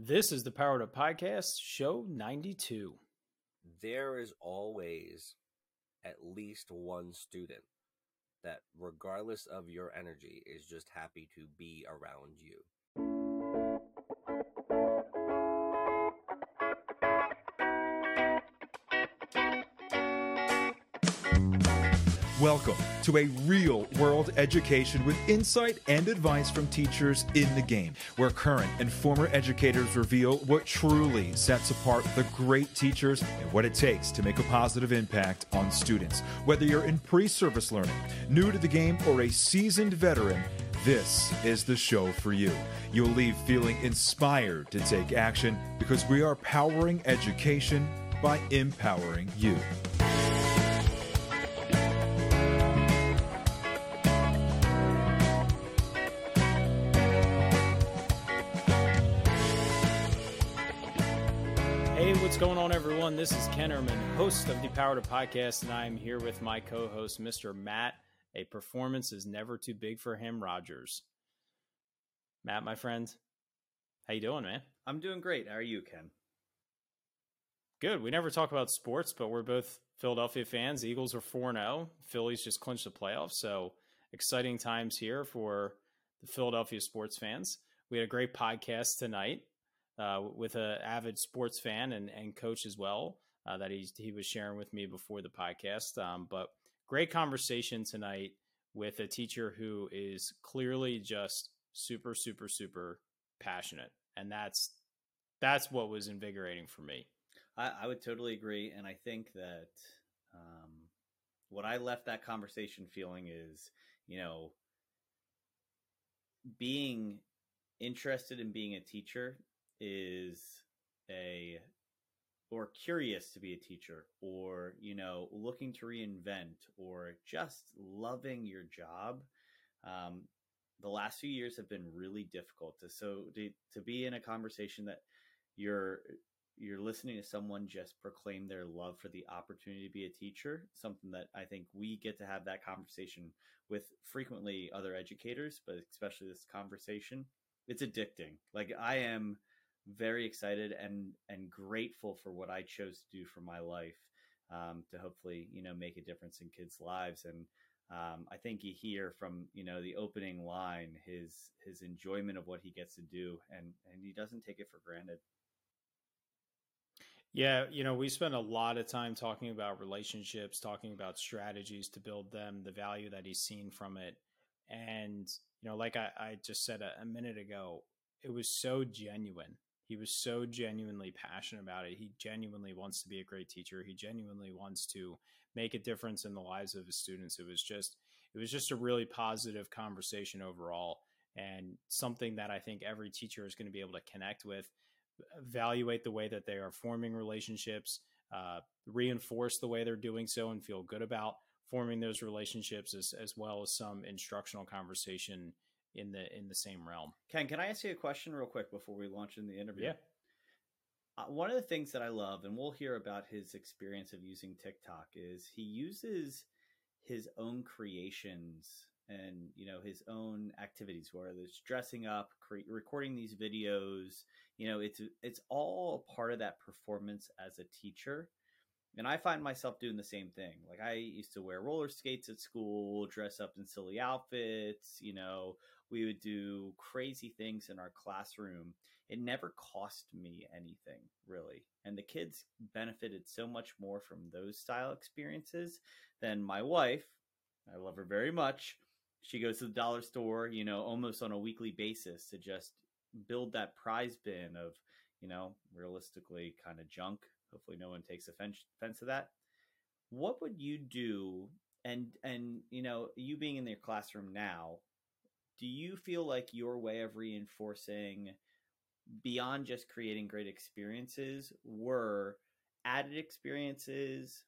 This is the Powered Up Podcast, show 92. There is always at least one student that, regardless of your energy, is just happy to be around you. Welcome to a real world education with insight and advice from teachers in the game, where current and former educators reveal what truly sets apart the great teachers and what it takes to make a positive impact on students. Whether you're in pre service learning, new to the game, or a seasoned veteran, this is the show for you. You'll leave feeling inspired to take action because we are powering education by empowering you. What's going on, everyone? This is Ken Erman, host of the Powered Up Podcast, and I'm here with my co host, Mr. Matt. A performance is never too big for him, Rogers. Matt, my friend, how you doing, man? I'm doing great. How are you, Ken? Good. We never talk about sports, but we're both Philadelphia fans. Eagles are 4 0. Phillies just clinched the playoffs. So exciting times here for the Philadelphia sports fans. We had a great podcast tonight uh, with an avid sports fan and, and coach as well uh, that he, he was sharing with me before the podcast. Um, but great conversation tonight with a teacher who is clearly just super, super, super passionate. And that's that's what was invigorating for me. I, I would totally agree, and I think that um, what I left that conversation feeling is, you know, being interested in being a teacher is a or curious to be a teacher or you know looking to reinvent or just loving your job um, the last few years have been really difficult. To so to, to be in a conversation that you're you're listening to someone just proclaim their love for the opportunity to be a teacher something that i think we get to have that conversation with frequently other educators but especially this conversation it's addicting. Like i am very excited and and grateful for what I chose to do for my life um, to hopefully you know make a difference in kids' lives. And um, I think you hear from you know the opening line his his enjoyment of what he gets to do, and and he doesn't take it for granted. Yeah, you know, we spend a lot of time talking about relationships, talking about strategies to build them, the value that he's seen from it. And, you know, like I, I just said a, a minute ago, it was so genuine he was so genuinely passionate about it. He genuinely wants to be a great teacher. He genuinely wants to make a difference in the lives of his students. It was just it was just a really positive conversation overall and something that I think every teacher is going to be able to connect with, evaluate the way that they are forming relationships, uh, reinforce the way they're doing so and feel good about forming those relationships as, as well as some instructional conversation in the in the same realm. Ken, can I ask you a question real quick before we launch in the interview? Yeah. Uh, one of the things that I love, and we'll hear about his experience of using TikTok, is he uses his own creations and you know his own activities, whether it's dressing up, cre- recording these videos. You know, it's it's all a part of that performance as a teacher. And I find myself doing the same thing. Like I used to wear roller skates at school, dress up in silly outfits, you know, we would do crazy things in our classroom. It never cost me anything, really. And the kids benefited so much more from those style experiences than my wife. I love her very much. She goes to the dollar store, you know, almost on a weekly basis to just build that prize bin of, you know, realistically kind of junk. Hopefully no one takes offense, offense to that. What would you do? And and you know, you being in your classroom now, do you feel like your way of reinforcing beyond just creating great experiences were added experiences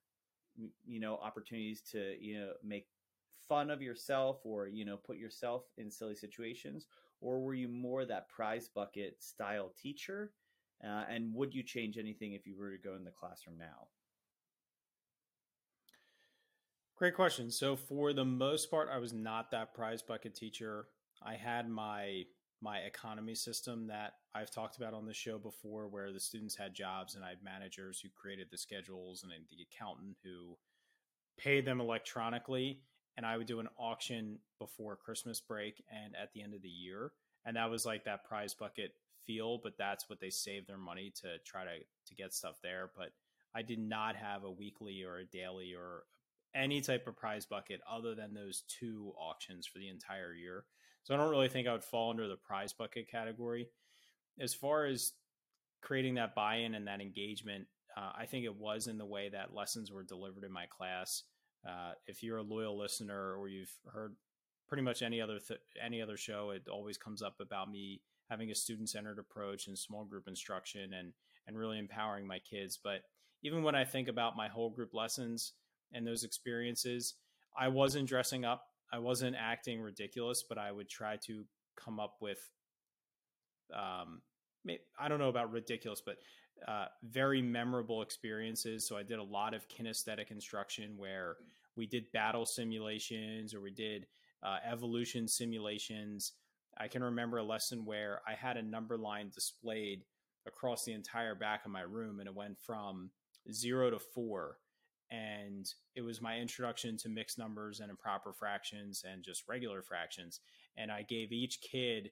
you know opportunities to you know make fun of yourself or you know put yourself in silly situations? Or were you more that prize bucket style teacher uh, and would you change anything if you were to go in the classroom now Great question. So for the most part, I was not that prize bucket teacher. I had my my economy system that I've talked about on the show before, where the students had jobs and I had managers who created the schedules and the accountant who paid them electronically. And I would do an auction before Christmas break and at the end of the year. And that was like that prize bucket feel, but that's what they save their money to try to, to get stuff there. But I did not have a weekly or a daily or any type of prize bucket other than those two auctions for the entire year. So I don't really think I would fall under the prize bucket category. As far as creating that buy in and that engagement, uh, I think it was in the way that lessons were delivered in my class. Uh, if you're a loyal listener or you've heard pretty much any other th- any other show, it always comes up about me having a student centered approach and small group instruction and and really empowering my kids. But even when I think about my whole group lessons and those experiences, I wasn't dressing up. I wasn't acting ridiculous, but I would try to come up with, um, I don't know about ridiculous, but uh, very memorable experiences. So I did a lot of kinesthetic instruction where we did battle simulations or we did uh, evolution simulations. I can remember a lesson where I had a number line displayed across the entire back of my room, and it went from zero to four. And it was my introduction to mixed numbers and improper fractions and just regular fractions. And I gave each kid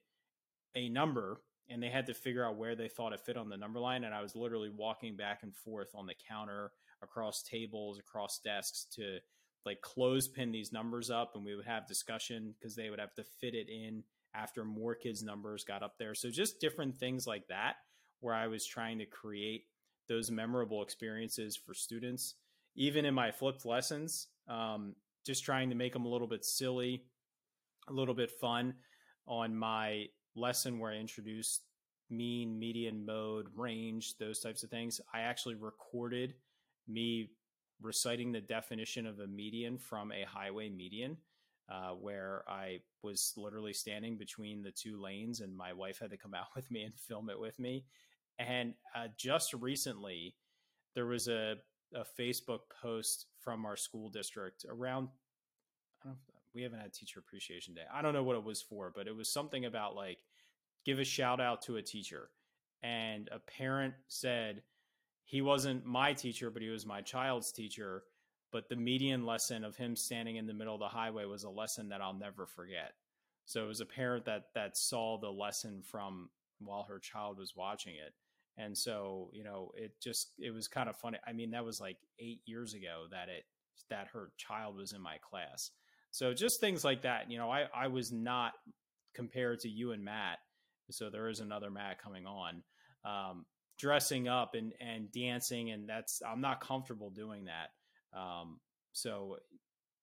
a number and they had to figure out where they thought it fit on the number line. And I was literally walking back and forth on the counter, across tables, across desks to like clothespin these numbers up. And we would have discussion because they would have to fit it in after more kids' numbers got up there. So just different things like that, where I was trying to create those memorable experiences for students, even in my flipped lessons, um, just trying to make them a little bit silly, a little bit fun on my lesson where I introduced mean, median, mode, range, those types of things. I actually recorded me reciting the definition of a median from a highway median. Uh, where I was literally standing between the two lanes, and my wife had to come out with me and film it with me. And uh, just recently, there was a, a Facebook post from our school district around. I don't we haven't had Teacher Appreciation Day. I don't know what it was for, but it was something about like give a shout out to a teacher. And a parent said he wasn't my teacher, but he was my child's teacher. But the median lesson of him standing in the middle of the highway was a lesson that I'll never forget. So it was a parent that that saw the lesson from while her child was watching it and so, you know, it just it was kind of funny. I mean, that was like 8 years ago that it that her child was in my class. So just things like that. You know, I I was not compared to you and Matt. So there is another Matt coming on. Um, dressing up and and dancing and that's I'm not comfortable doing that. Um, so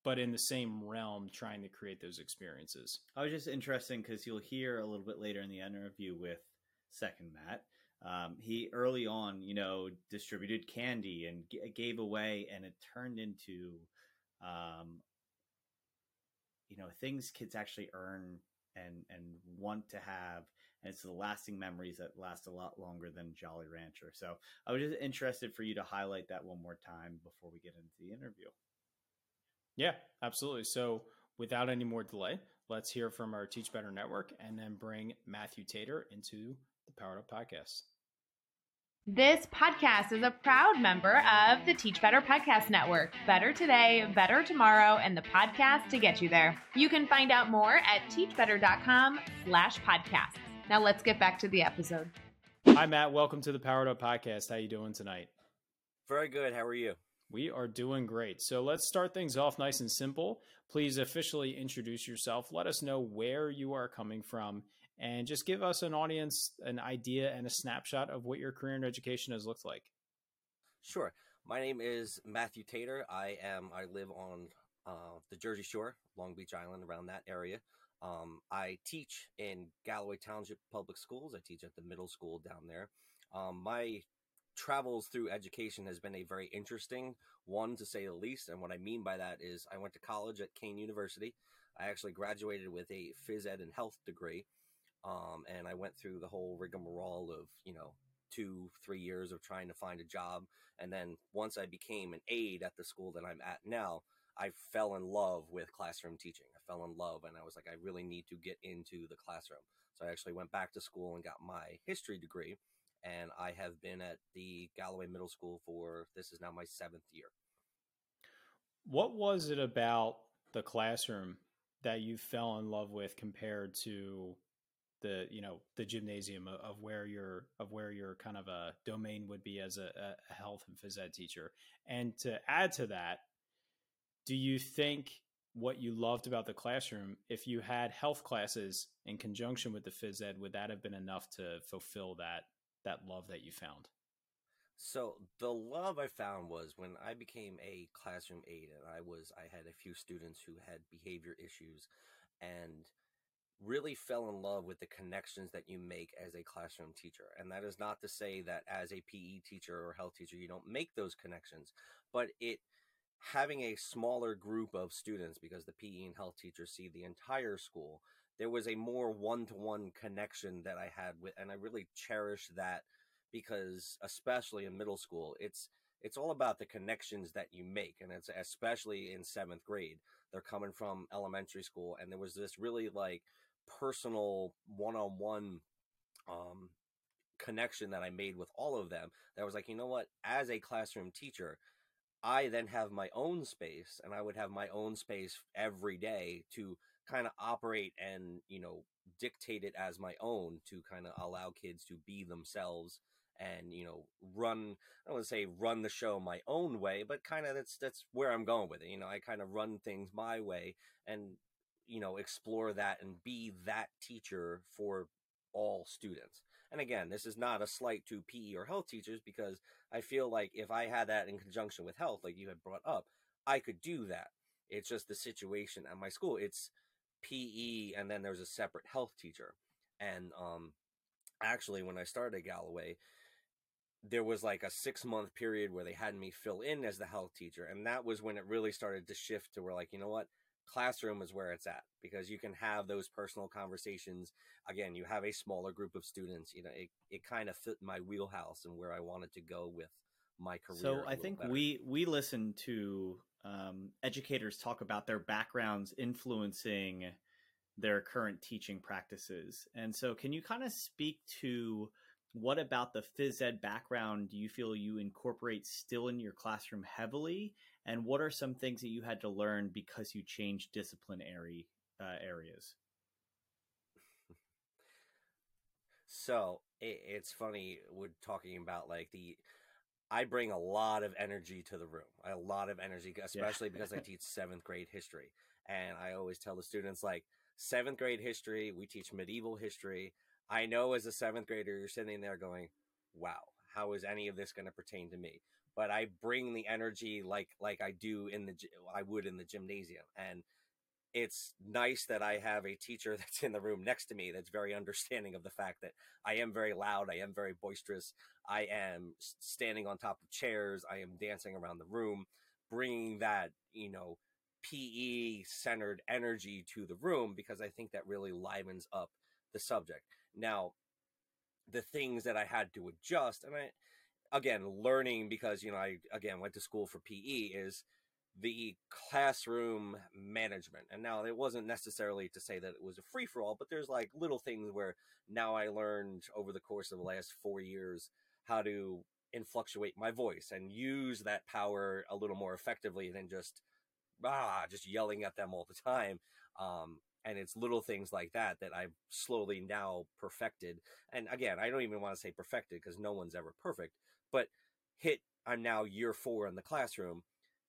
but in the same realm trying to create those experiences. I was just interesting because you'll hear a little bit later in the interview with second Matt um, he early on, you know, distributed candy and g- gave away, and it turned into, um, you know, things kids actually earn and and want to have, and it's the lasting memories that last a lot longer than Jolly Rancher. So I was just interested for you to highlight that one more time before we get into the interview. Yeah, absolutely. So without any more delay, let's hear from our Teach Better Network and then bring Matthew Tatur into the Powered Up Podcast. This podcast is a proud member of the Teach Better Podcast Network. Better today, better tomorrow, and the podcast to get you there. You can find out more at teachbetter.com slash podcasts. Now let's get back to the episode. Hi, Matt. Welcome to the Powered Up Podcast. How you doing tonight? Very good. How are you? We are doing great. So let's start things off nice and simple. Please officially introduce yourself. Let us know where you are coming from and just give us an audience an idea and a snapshot of what your career in education has looked like. Sure. My name is Matthew Tatur. I am I live on uh, the Jersey Shore, Long Beach Island, around that area. Um, I teach in Galloway Township Public Schools. I teach at the middle school down there. Um, my travels through education has been a very interesting one, to say the least. And what I mean by that is I went to college at Kean University. I actually graduated with a phys ed and health degree. Um, and I went through the whole rigmarole of, you know, two, three years of trying to find a job. And then once I became an aide at the school that I'm at now, I fell in love with classroom teaching. Fell in love and I was like, I really need to get into the classroom. So I actually went back to school and got my history degree. And I have been at the Galloway Middle School for this is now my seventh year. What was it about the classroom that you fell in love with compared to the you know the gymnasium of, where your of where your kind of a domain would be as a, a health and phys ed teacher and to add to that do you think what you loved about the classroom if you had health classes in conjunction with the phys ed would that have been enough to fulfill that that love that you found so the love I found was when I became a classroom aide and I was I had a few students who had behavior issues and really fell in love with the connections that you make as a classroom teacher. And that is not to say that as a PE teacher or health teacher you don't make those connections, but it having a smaller group of students because the PE and health teachers see the entire school, there was a more one-to-one connection that I had with and I really cherish that because especially in middle school, it's it's all about the connections that you make and it's especially in 7th grade. They're coming from elementary school and there was this really like personal one-on-one um connection that I made with all of them that was like, you know what, as a classroom teacher, I then have my own space and I would have my own space every day to kind of operate and, you know, dictate it as my own to kind of allow kids to be themselves and you know run i don't want to say run the show my own way but kind of that's that's where i'm going with it you know i kind of run things my way and you know explore that and be that teacher for all students and again this is not a slight to pe or health teachers because i feel like if i had that in conjunction with health like you had brought up i could do that it's just the situation at my school it's pe and then there's a separate health teacher and um actually when i started galloway there was like a six month period where they had me fill in as the health teacher. And that was when it really started to shift to where, like, you know what? Classroom is where it's at because you can have those personal conversations. Again, you have a smaller group of students. You know, it, it kind of fit my wheelhouse and where I wanted to go with my career. So I think better. we we listen to um, educators talk about their backgrounds influencing their current teaching practices. And so, can you kind of speak to what about the phys ed background do you feel you incorporate still in your classroom heavily? And what are some things that you had to learn because you changed disciplinary uh, areas? So it, it's funny we're talking about like the I bring a lot of energy to the room. A lot of energy, especially yeah. because I teach seventh grade history. And I always tell the students like seventh grade history, we teach medieval history. I know as a seventh grader, you're sitting there going, wow, how is any of this going to pertain to me? But I bring the energy like, like I do in the, I would in the gymnasium. And it's nice that I have a teacher that's in the room next to me that's very understanding of the fact that I am very loud. I am very boisterous. I am standing on top of chairs. I am dancing around the room, bringing that, you know, PE centered energy to the room because I think that really livens up the subject. Now, the things that I had to adjust, and I, again, learning because, you know, I, again, went to school for PE is the classroom management. And now it wasn't necessarily to say that it was a free for all, but there's like little things where now I learned over the course of the last four years how to influctuate my voice and use that power a little more effectively than just ah just yelling at them all the time um and it's little things like that that I've slowly now perfected. And again, I don't even want to say perfected because no one's ever perfect, but hit. I'm now year four in the classroom.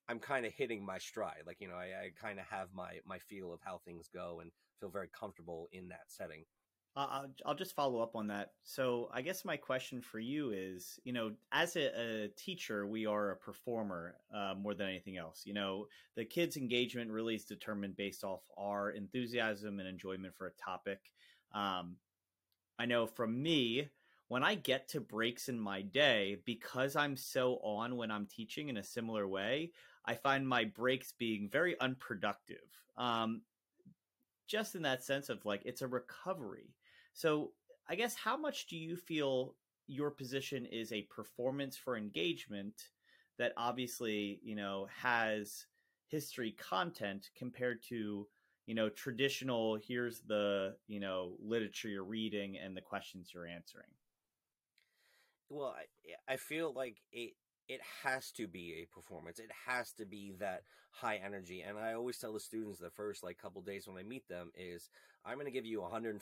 I'm kind of hitting my stride. Like you know, I, I kind of have my my feel of how things go and feel very comfortable in that setting. I'll, I'll just follow up on that. So, I guess my question for you is, you know, as a, a teacher, we are a performer uh, more than anything else. You know, the kids' engagement really is determined based off our enthusiasm and enjoyment for a topic. Um, I know from me, when I get to breaks in my day, because I'm so on when I'm teaching in a similar way, I find my breaks being very unproductive. Um, just in that sense of like, it's a recovery so I guess how much do you feel your position is a performance for engagement that obviously, you know, has history content compared to, you know traditional here's the you know literature you're reading and the questions you're answering well i, I feel like it it has to be a performance. It has to be that high energy and i always tell the students the first like couple days when i meet them is i'm going to give you 150%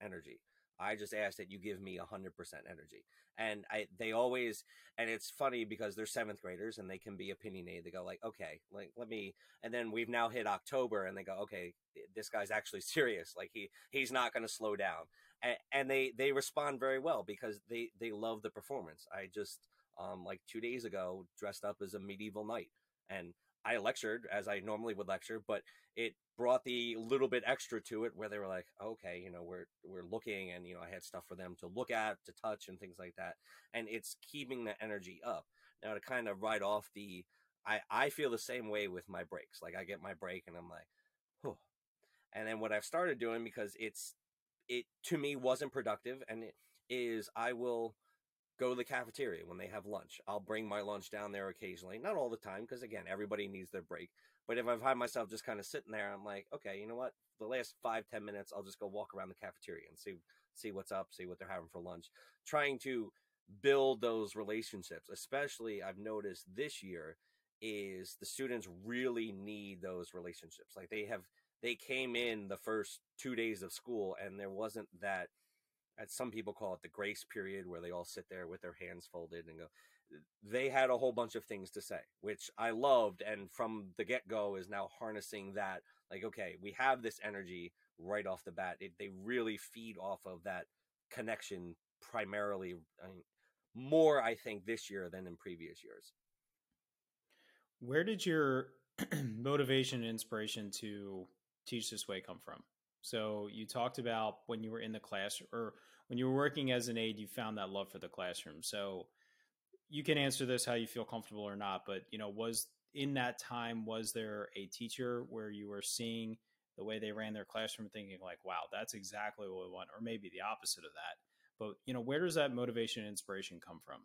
energy I just ask that you give me 100% energy. And I, they always, and it's funny because they're seventh graders and they can be opinionated. They go like, okay, like, let me, and then we've now hit October and they go, okay, this guy's actually serious. Like he, he's not going to slow down. And, and they, they respond very well because they, they love the performance. I just, um, like two days ago dressed up as a medieval knight and I lectured as I normally would lecture, but it brought the little bit extra to it where they were like, okay, you know, we're we're looking and you know, I had stuff for them to look at, to touch and things like that. And it's keeping the energy up. Now to kind of write off the I, I feel the same way with my breaks. Like I get my break and I'm like, whew. And then what I've started doing because it's it to me wasn't productive and it is I will go to the cafeteria when they have lunch. I'll bring my lunch down there occasionally, not all the time, because again, everybody needs their break. But if I find myself just kind of sitting there, I'm like, okay, you know what? The last five ten minutes, I'll just go walk around the cafeteria and see see what's up, see what they're having for lunch. Trying to build those relationships, especially I've noticed this year, is the students really need those relationships. Like they have, they came in the first two days of school, and there wasn't that as some people call it the grace period where they all sit there with their hands folded and go they had a whole bunch of things to say which i loved and from the get-go is now harnessing that like okay we have this energy right off the bat it, they really feed off of that connection primarily I mean, more i think this year than in previous years. Where did your motivation and inspiration to teach this way come from so you talked about when you were in the class or when you were working as an aide, you found that love for the classroom. So you can answer this how you feel comfortable or not, but you know, was in that time was there a teacher where you were seeing the way they ran their classroom thinking like, wow, that's exactly what we want, or maybe the opposite of that. But you know, where does that motivation and inspiration come from?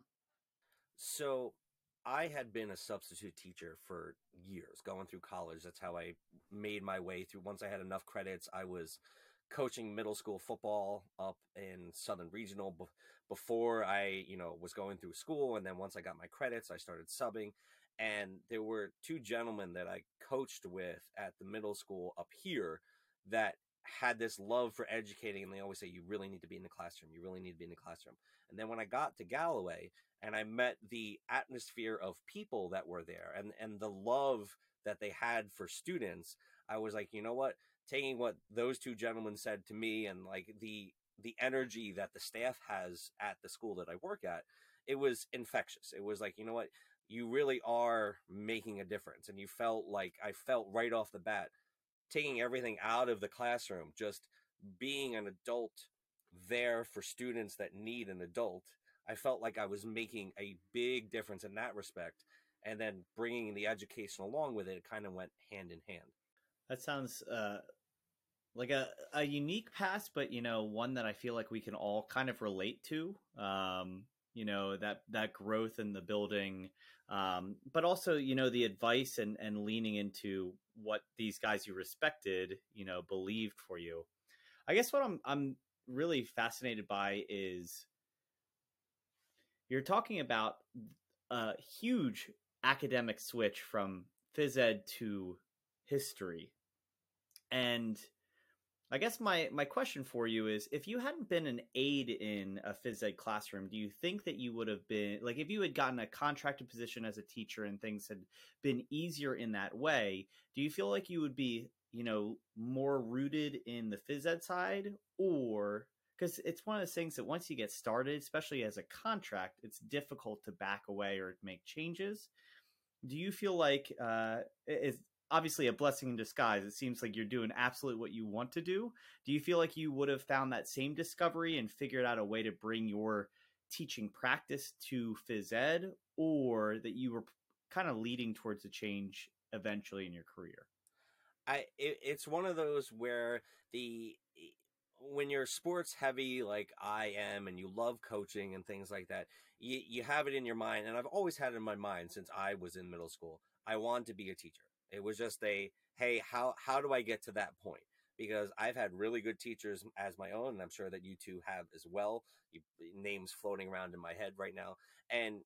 So I had been a substitute teacher for years, going through college. That's how I made my way through. Once I had enough credits, I was coaching middle school football up in Southern Regional before I, you know, was going through school. And then once I got my credits, I started subbing. And there were two gentlemen that I coached with at the middle school up here that had this love for educating. And they always say, you really need to be in the classroom. You really need to be in the classroom. And then when I got to Galloway and I met the atmosphere of people that were there and, and the love that they had for students, I was like, you know what? Taking what those two gentlemen said to me and like the the energy that the staff has at the school that I work at, it was infectious. It was like, you know what? You really are making a difference. And you felt like I felt right off the bat, taking everything out of the classroom, just being an adult there for students that need an adult, I felt like I was making a big difference in that respect. And then bringing the education along with it, it kind of went hand in hand. That sounds uh, like a, a unique pass, but you know, one that I feel like we can all kind of relate to. Um, you know that that growth in the building, um, but also you know the advice and and leaning into what these guys you respected, you know, believed for you. I guess what I'm I'm really fascinated by is you're talking about a huge academic switch from phys ed to history. And I guess my, my question for you is if you hadn't been an aide in a phys ed classroom, do you think that you would have been like if you had gotten a contracted position as a teacher and things had been easier in that way, do you feel like you would be, you know, more rooted in the phys ed side or because it's one of those things that once you get started, especially as a contract, it's difficult to back away or make changes. Do you feel like uh, it's obviously a blessing in disguise? It seems like you're doing absolutely what you want to do. Do you feel like you would have found that same discovery and figured out a way to bring your teaching practice to phys ed, or that you were kind of leading towards a change eventually in your career? I it, it's one of those where the when you're sports heavy like I am and you love coaching and things like that, you, you have it in your mind. And I've always had it in my mind since I was in middle school. I want to be a teacher. It was just a, hey, how, how do I get to that point? Because I've had really good teachers as my own, and I'm sure that you two have as well. You, names floating around in my head right now. And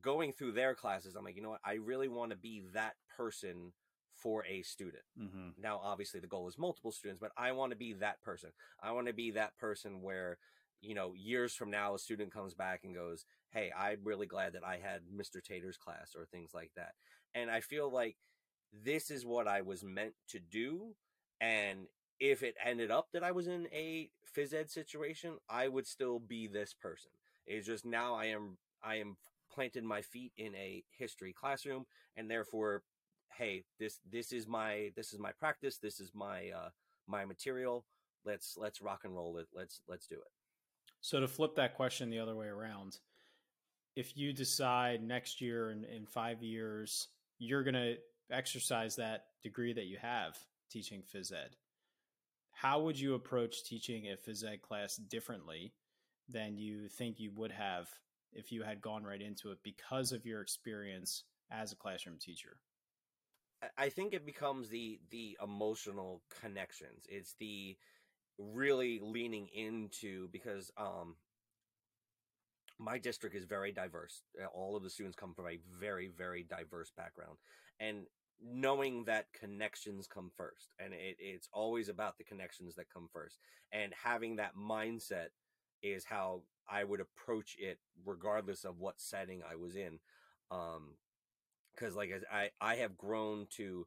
going through their classes, I'm like, you know what? I really want to be that person for a student. Mm-hmm. Now, obviously, the goal is multiple students, but I want to be that person. I want to be that person where, you know, years from now, a student comes back and goes, Hey, I'm really glad that I had Mr. Tatur's class or things like that. And I feel like this is what I was meant to do. And if it ended up that I was in a phys ed situation, I would still be this person. It's just now I am, I am planted my feet in a history classroom and therefore hey this this is my this is my practice this is my uh my material let's let's rock and roll it let's let's do it So to flip that question the other way around, if you decide next year and in five years you're going to exercise that degree that you have teaching phys ed, how would you approach teaching a phys ed class differently than you think you would have if you had gone right into it because of your experience as a classroom teacher? I- think it becomes the the emotional connections. It's the really leaning into because um my district is very diverse. Uh, all of the students come from a very very diverse background and knowing that connections come first and it, it's always about the connections that come first and having that mindset is how i would approach it regardless of what setting i was in um because like I, I have grown to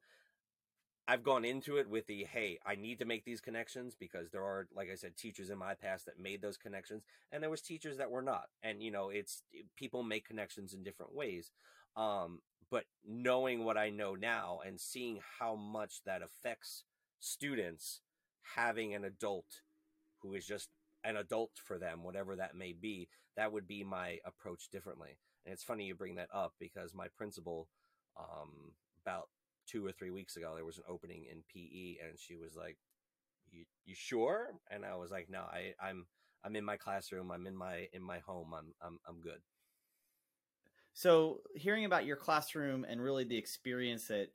I've gone into it with the hey, I need to make these connections because there are, like I said, teachers in my past that made those connections, and there was teachers that were not. And you know, it's people make connections in different ways. Um, but knowing what I know now and seeing how much that affects students, having an adult who is just an adult for them, whatever that may be, that would be my approach differently. And it's funny you bring that up because my principal, um, about two or three weeks ago, there was an opening in PE, and she was like, "You you sure?" And I was like, "No, I I'm I'm in my classroom. I'm in my in my home. I'm I'm I'm good." So, hearing about your classroom and really the experience that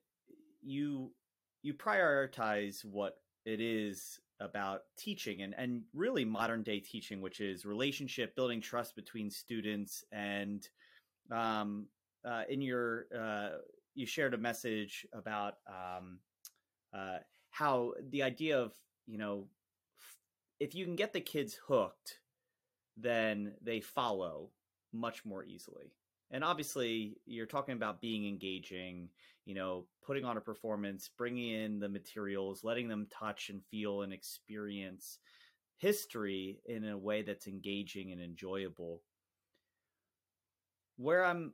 you you prioritize what it is about teaching and and really modern day teaching, which is relationship building, trust between students, and um, uh, in your uh, you shared a message about um, uh, how the idea of you know if you can get the kids hooked, then they follow much more easily and obviously you're talking about being engaging you know putting on a performance bringing in the materials letting them touch and feel and experience history in a way that's engaging and enjoyable. Where i'm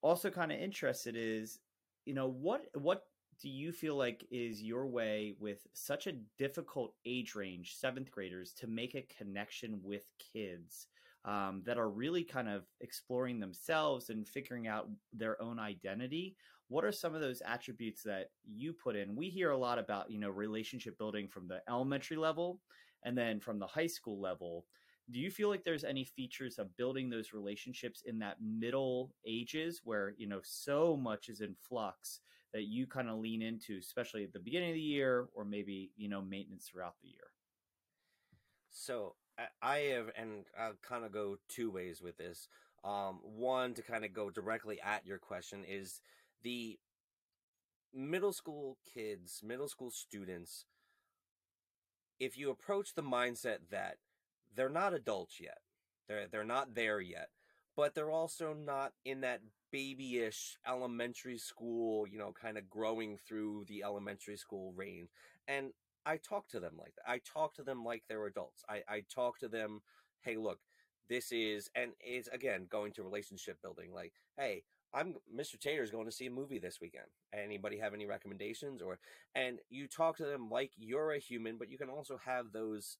also kind of interested is you know what what do you feel like is your way with such a difficult age range seventh graders to make a connection with kids um, that are really kind of exploring themselves and figuring out their own identity what are some of those attributes that you put in? We hear a lot about you know relationship building from the elementary level and then from the high school level. Do you feel like there's any features of building those relationships in that middle ages where you know so much is in flux that you kind of lean into especially at the beginning of the year or maybe you know maintenance throughout the year? So I- have, and I'll kind of go two ways with this. Um, one to kind of go directly at your question is the middle school kids, middle school students. If you approach the mindset that they're not adults yet, they're they're not there yet, but they're also not in that babyish elementary school, you know, kind of growing through the elementary school range. And I talk to them like that. I talk to them like they're adults. I, I talk to them, hey, look, this is, and it's again going to relationship building. Like, hey, I'm Mr. Tatur's going to see a movie this weekend. Anybody have any recommendations? Or, and you talk to them like you're a human, but you can also have those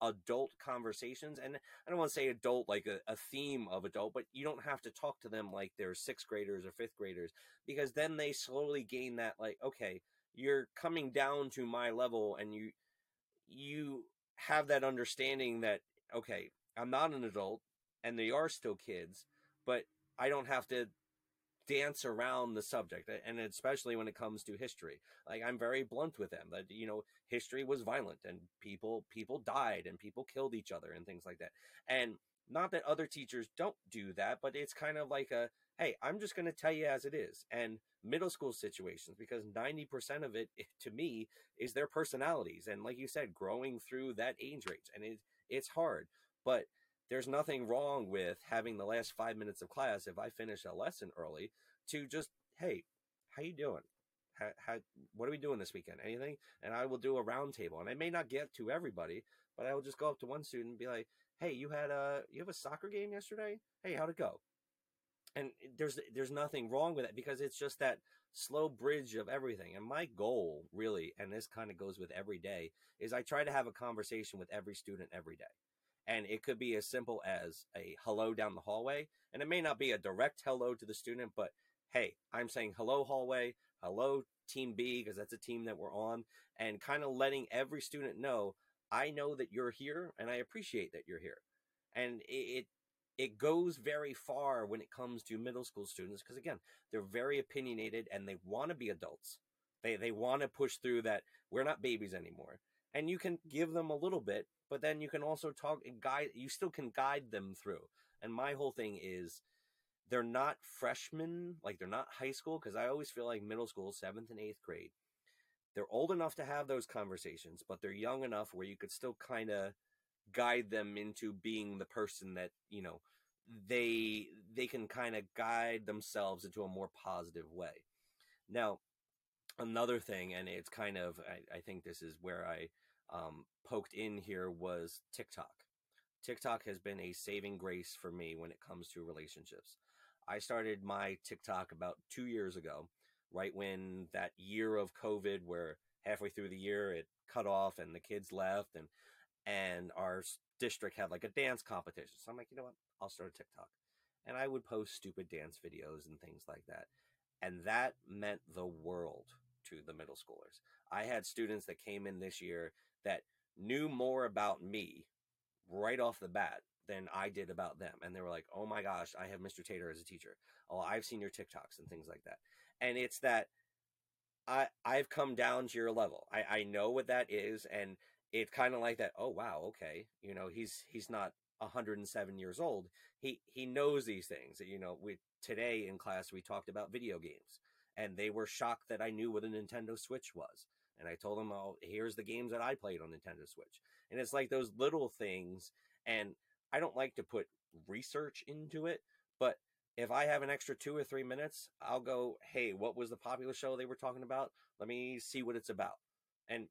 adult conversations. And I don't want to say adult like a, a theme of adult, but you don't have to talk to them like they're sixth graders or fifth graders because then they slowly gain that, like, okay, you're coming down to my level and you you have that understanding that okay i'm not an adult and they are still kids but i don't have to dance around the subject. And especially when it comes to history like i'm very blunt with them that you know history was violent and people people died and people killed each other and things like that. And not that other teachers don't do that but it's kind of like a hey i'm just going to tell you as it is and middle school situations because 90% of it to me is their personalities and like you said growing through that age range and it, it's hard but there's nothing wrong with having the last five minutes of class if I finish a lesson early to just, hey, how you doing? How, how, what are we doing this weekend? Anything? And I will do a roundtable, and I may not get to everybody, but I will just go up to one student and be like, "Hey, you had a you have a soccer game yesterday? Hey, how'd it go?" And there's there's nothing wrong with it because it's just that slow bridge of everything. And my goal, really, and this kind of goes with every day, is I try to have a conversation with every student every day. And it could be as simple as a hello down the hallway. And it may not be a direct hello to the student, but hey, I'm saying hello, hallway, hello, team B, because that's a team that we're on, and kind of letting every student know I know that you're here and I appreciate that you're here. And it, it goes very far when it comes to middle school students because again they're very opinionated and they want to be adults. They they want to push through that we're not babies anymore. And you can give them a little bit but then you can also talk and guide you still can guide them through. And my whole thing is they're not freshmen like they're not high school because i always feel like middle school seventh and eighth grade they're old enough to have those conversations but they're young enough where you could still kind of guide them into being the person that you know they they can kind of guide themselves into a more positive way now another thing and it's kind of i, I think this is where i um, poked in here was TikTok. TikTok has been a saving grace for me when it comes to relationships. I started my TikTok about two years ago, right when that year of COVID, where halfway through the year it cut off and the kids left, and and our district had like a dance competition. So I'm like, you know what? I'll start a TikTok, and I would post stupid dance videos and things like that, and that meant the world to the middle schoolers. I had students that came in this year that knew more about me right off the bat than I did about them. And they were like, oh my gosh, I have Mr. Tatur as a teacher. Oh, I've seen your TikToks and things like that. And it's that I I've come down to your level. I, I know what that is, and it's kind of like that, oh wow, okay. You know, he's he's not 107 years old. He he knows these things. You know, we today in class we talked about video games and they were shocked that I knew what a Nintendo Switch was. And I told them, oh, here's the games that I played on Nintendo Switch. And it's like those little things. And I don't like to put research into it, but if I have an extra two or three minutes, I'll go, hey, what was the popular show they were talking about? Let me see what it's about. And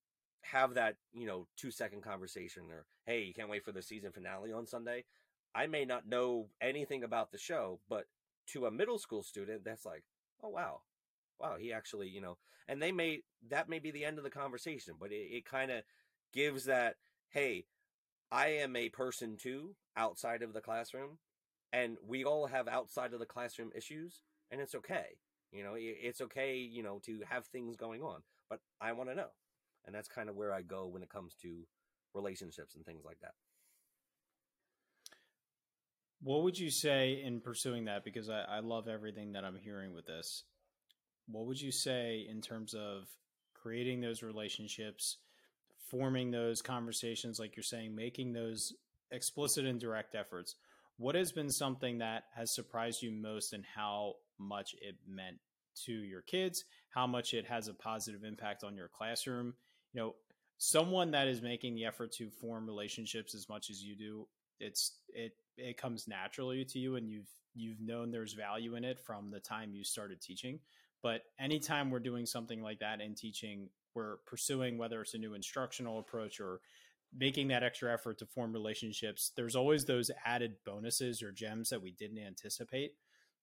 have that, you know, two second conversation or, hey, you can't wait for the season finale on Sunday. I may not know anything about the show, but to a middle school student, that's like, oh, wow, wow, he actually, you know, and they may, that may be the end of the conversation, but it, it kind of gives that, hey, I am a person too outside of the classroom, and we all have outside of the classroom issues, and it's okay. You know, it's okay, you know, to have things going on, but I want to know. And that's kind of where I go when it comes to relationships and things like that. What would you say in pursuing that? Because I, I love everything that I'm hearing with this what would you say in terms of creating those relationships, forming those conversations, like you're saying, making those explicit and direct efforts? What has been something that has surprised you most and how much it meant to your kids, how much it has a positive impact on your classroom? You know, someone that is making the effort to form relationships as much as you do, it's it it comes naturally to you and you've you've known there's value in it from the time you started teaching but anytime we're doing something like that in teaching, we're pursuing whether it's a new instructional approach or making that extra effort to form relationships. There's always those added bonuses or gems that we didn't anticipate.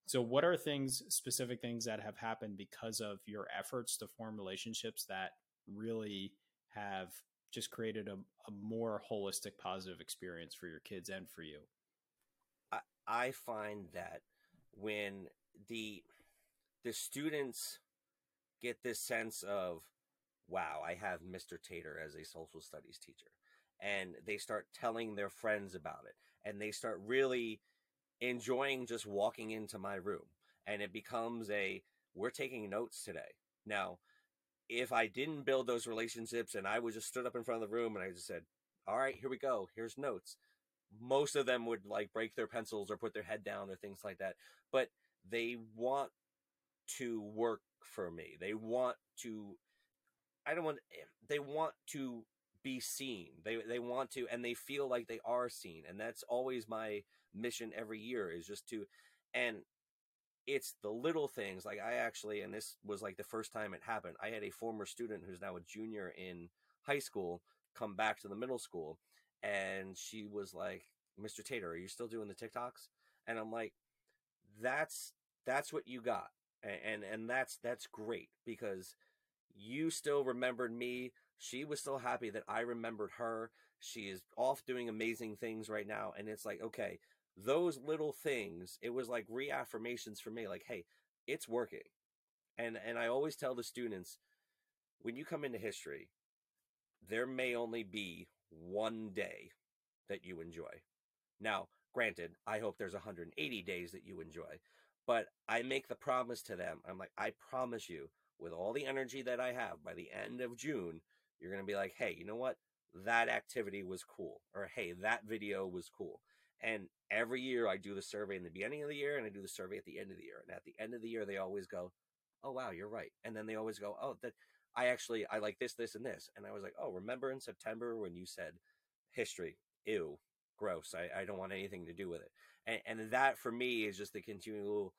So, what are things, specific things that have happened because of your efforts to form relationships that really have just created a, a more holistic, positive experience for your kids and for you? I, I find that when the the students get this sense of, wow, I have Mr. Tatur as a social studies teacher. And they start telling their friends about it. And they start really enjoying just walking into my room. and it becomes a we're taking notes today. Now, if I didn't build those relationships and I was just stood up in front of the room and I just said, "All right, here we go. Here's notes." Most of them would like break their pencils or put their head down or things like that. But they want to work for me. They want to I don't want eh, they want to be seen. They they want to and they feel like they are seen. And that's always my mission every year is just to and it's the little things like I actually and this was like the first time it happened. I had a former student who's now a junior in high school come back to the middle school and she was like, "Mr. Tatur, are you still doing the TikToks?" And I'm like, "That's that's what you got." And and, and that's that's great because you still remembered me. She was still happy that I remembered her. She is off doing amazing things right now. And it's like, okay, those little things, it was like reaffirmations for me, like, hey, it's working. And and I always tell the students, when you come into history, there may only be one day that you enjoy. Now, granted, I hope there's 180 days that you enjoy, but I make the promise to them. I'm like, I promise you, with all the energy that I have by the end of June, you're going to be like, hey, you know what? That activity was cool. Or hey, that video was cool. And every year I do the survey in the beginning of the year and I do the survey at the end of the year. And at the end of the year, they always go, oh, wow, you're right. And then they always go, oh, that I actually, I like this, this, and this. And I was like, oh, remember in September when you said history? Ew, gross. I, I don't want anything to do with it. And, and that for me is just the continual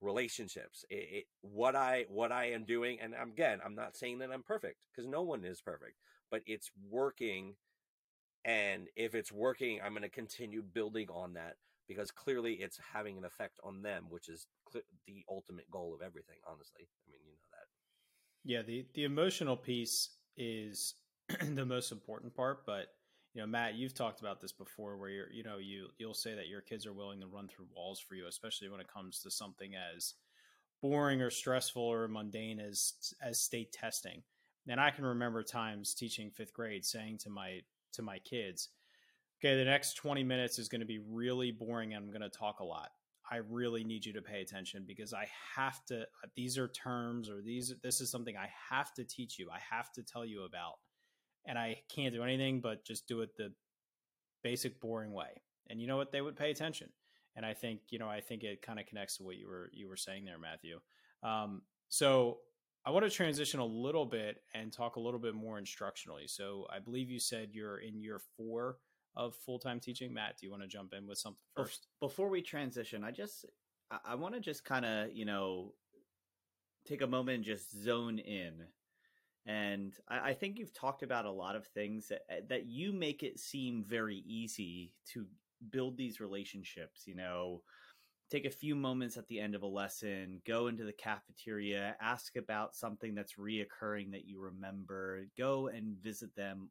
relationships it, it, what i what i am doing and I'm, again i'm not saying that i'm perfect because no one is perfect but it's working and if it's working i'm going to continue building on that because clearly it's having an effect on them which is cl- the ultimate goal of everything honestly. I mean you know that. Yeah the the emotional piece is the most important part but you know matt you've talked about this before where you're you know you you'll say that your kids are willing to run through walls for you especially when it comes to something as boring or stressful or mundane as as state testing. And i can remember times teaching fifth grade saying to my to my kids okay the next 20 minutes is going to be really boring and i'm going to talk a lot i really need you to pay attention because i have to these are terms or these this is something i have to teach you i have to tell you about and I can't do anything but just do it the basic boring way. And you know what? They would pay attention. And I think, you know, I think it kind of connects to what you were you were saying there, Matthew. Um, so I want to transition a little bit and talk a little bit more instructionally. So I believe you said you're in year four of full time teaching. Matt, do you want to jump in with something first? Before we transition, I just I want to just kind of you know take a moment and just zone in and I, I, think you've talked about a lot of things that eh, that you make it seem very easy to build these relationships. You know, take a few moments at the end of a lesson, go into the cafeteria, ask about something that's reoccurring that you remember, go and visit them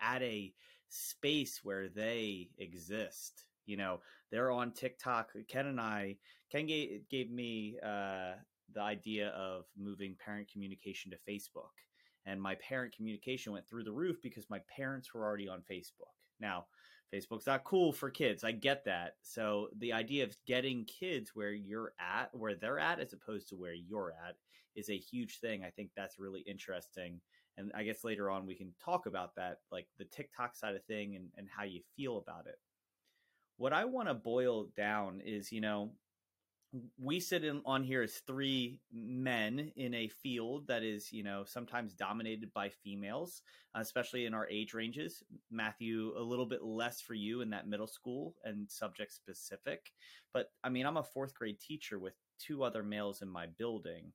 at a space where they exist. You know, they're on TikTok. Ken and I, Ken gave, gave me uh, the idea of moving parent communication to Facebook and my parent communication went through the roof because my parents were already on Facebook. Now, Facebook's not cool for kids. I get that. So the idea of getting kids where you're at, where they're at, as opposed to where you're at, is a huge thing. I think that's really interesting. And I guess later on we can talk about that, like the TikTok side of thing and, and how you feel about it. What I want to boil down is, you know, we sit in, on here as three men in a field that is, you know, sometimes dominated by females, especially in our age ranges. Matthew, a little bit less for you in that middle school and subject specific. But I mean, I'm a fourth grade teacher with two other males in my building,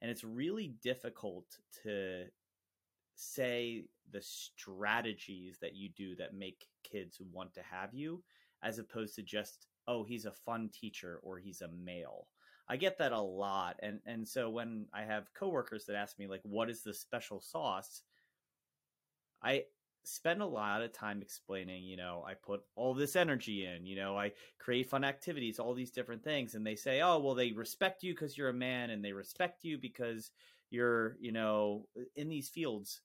and it's really difficult to say the strategies that you do that make kids want to have you as opposed to just oh, he's a fun teacher or he's a male. I get that a lot. And and so when I have coworkers that ask me like what is the special sauce? I spend a lot of time explaining, you know, I put all this energy in, you know, I create fun activities, all these different things and they say, "Oh, well they respect you because you're a man and they respect you because you're, you know, in these fields."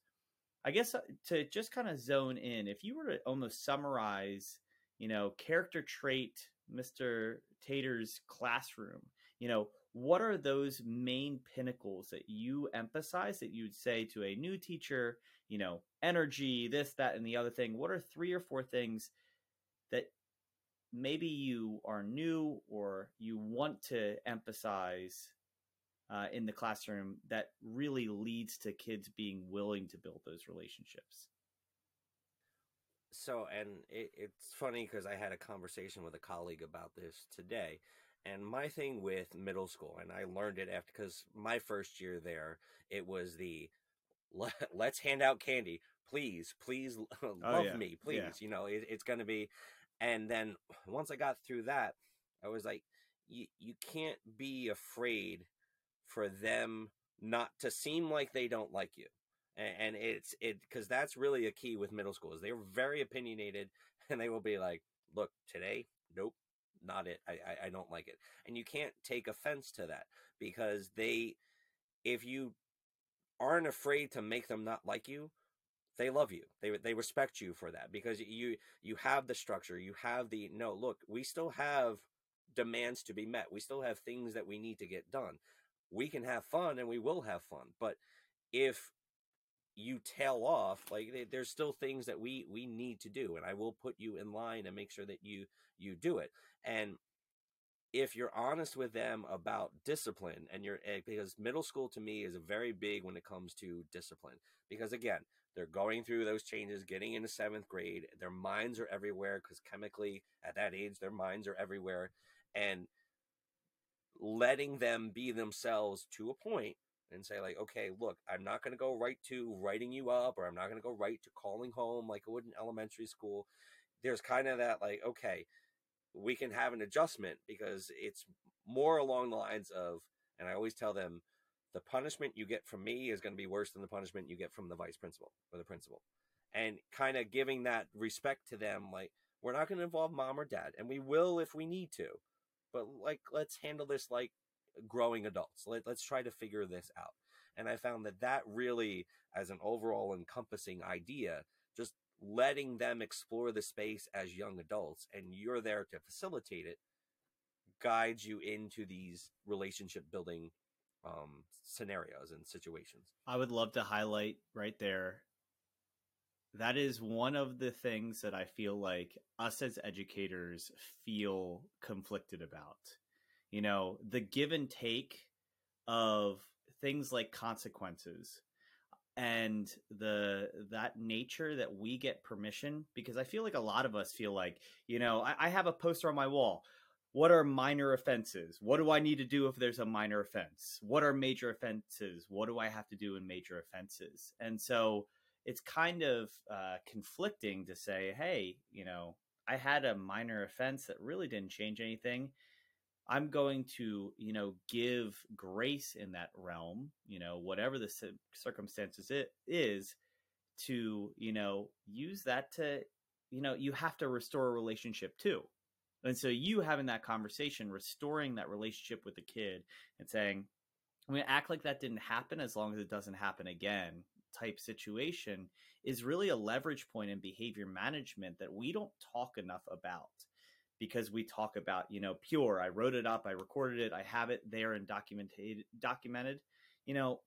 I guess uh, to just kind of zone in, if you were to almost summarize, you know, character trait Mr. Tatur's classroom. You know, what are those main pinnacles that you emphasize that you'd say to a new teacher you know energy this that and the other thing what are three or four things that maybe you are new or you want to emphasize uh, in the classroom that really leads to kids being willing to build those relationships so and it, it's funny because i had a conversation with a colleague about this today and my thing with middle school, and I learned it after because my first year there, it was the let, us hand out candy, please, please oh, love oh, yeah. me, please. Yeah. You know, it, it's going to be. And then once I got through that, I was like, you you can't be afraid for them not to seem like they don't like you and, it's it because that's really a key with middle school is they're very opinionated and they will be like look today nope not it. I, I, I don't like it. And you can't take offense to that because they, if you aren't afraid to make them not like you, they love you. They they respect you for that because you you have the structure. You have the no. Look, we still have demands to be met. We still have things that we need to get done. We can have fun and we will have fun. But if you tail off like there's still things that we we need to do and i will put you in line and make sure that you you do it. And if you're honest with them about discipline and you're eh, because middle school to me is very big when it comes to discipline because again they're going through those changes getting into seventh grade their minds are everywhere because chemically at that age their minds are everywhere and letting them be themselves to a point and say like okay look i'm not going to go right to writing you up or i'm not going to go right to calling home like i would in elementary school there's kind of that like okay we can have an adjustment because it's more along the lines of, and I always tell them, the punishment you get from me is going to be worse than the punishment you get from the vice principal or the principal. And kind of giving that respect to them, like, we're not going to involve mom or dad, and we will if we need to. But, like, let's handle this like growing adults. Let, let's try to figure this out. And I found that that really, as an overall encompassing idea, just letting them explore the space as young adults and you're there to facilitate it guides you into these relationship building um, scenarios and situations. I would love to highlight right there. That is one of the things that I feel like us as educators feel conflicted about. You know, the give and take of things like consequences and the that nature that we get permission because i feel like a lot of us feel like you know I, I, have a poster on my wall. What are minor offenses? What do i need to do if there's a minor offense? What are major offenses? What do i have to do in major offenses? And so it's kind of uh, conflicting to say hey you know i had a minor offense that really didn't change anything I'm going to, you know, give grace in that realm, you know, whatever the circumstances it is, to, you know, use that to, you know, you have to restore a relationship too. And so you having that conversation, restoring that relationship with the kid and saying, I'm going to act like that didn't happen as long as it doesn't happen again type situation is really a leverage point in behavior management that we don't talk enough about because we talk about you know pure. I wrote it up i recorded it i have it there and documented documented. You know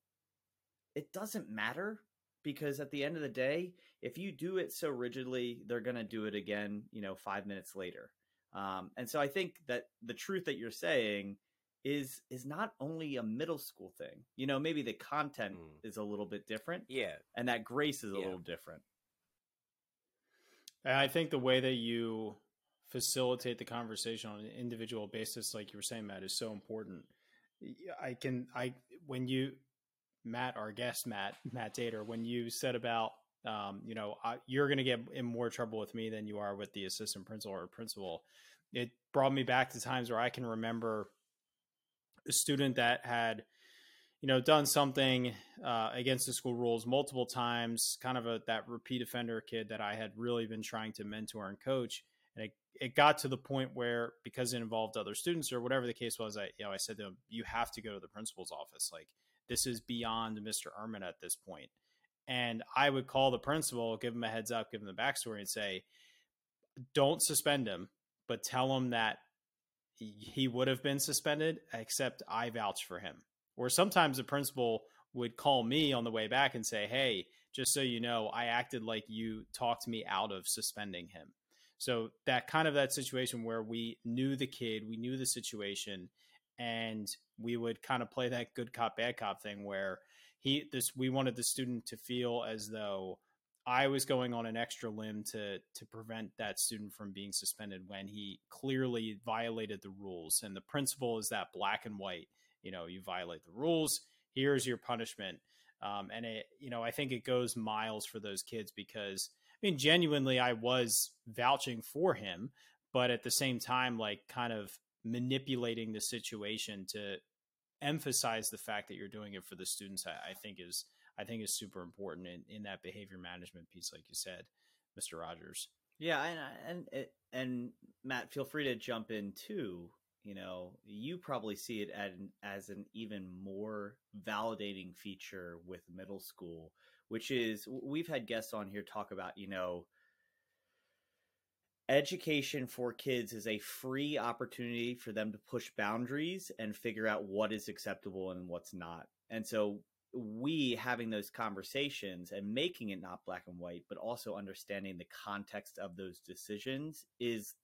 it doesn't matter because at the end of the day if you do it so rigidly they're going to do it again you know five minutes later. Um, and so i think that the truth that you're saying is is not only a middle school thing. You know maybe the content mm. is a little bit different yeah. and that grace is a yeah. little different. And i think the way that you facilitate the conversation on an individual basis, like you were saying, Matt, is so important. I can, I, when you, Matt, our guest, Matt, Matt Tatur, when you said about, um, you know, I, you're going to get in more trouble with me than you are with the assistant principal or principal. It brought me back to times where I can remember a student that had, you know, done something uh, against the school rules multiple times, kind of a that repeat offender kid that I had really been trying to mentor and coach and it, it got to the point where because it involved other students or whatever the case was, I you know I said to him, "You have to go to the principal's office. Like this is beyond Mr. Ehrman at this point." And I would call the principal, give him a heads up, give him the backstory, and say, "Don't suspend him, but tell him that he would have been suspended, except I vouched for him. Or sometimes the principal would call me on the way back and say, Hey, just so you know, I acted like you talked me out of suspending him. So that kind of that situation where we knew the kid, we knew the situation, and we would kind of play that good cop bad cop thing where he this we wanted the student to feel as though I was going on an extra limb to to prevent that student from being suspended when he clearly violated the rules. And the principle is that black and white you know you violate the rules here's your punishment. Um, and it you know I think it goes miles for those kids because I mean genuinely I was vouching for him but at the same time like kind of manipulating the situation to emphasize the fact that you're doing it for the students I, I think is I think is super important in, in that behavior management piece like you said Mr. Rogers yeah and and and Matt feel free to jump in too you know you probably see it as an, as an even more validating feature with middle school which is we've had guests on here talk about you know education for kids is a free opportunity for them to push boundaries and figure out what is acceptable and what's not. And so we having those conversations and making it not black and white, but also understanding the context of those decisions is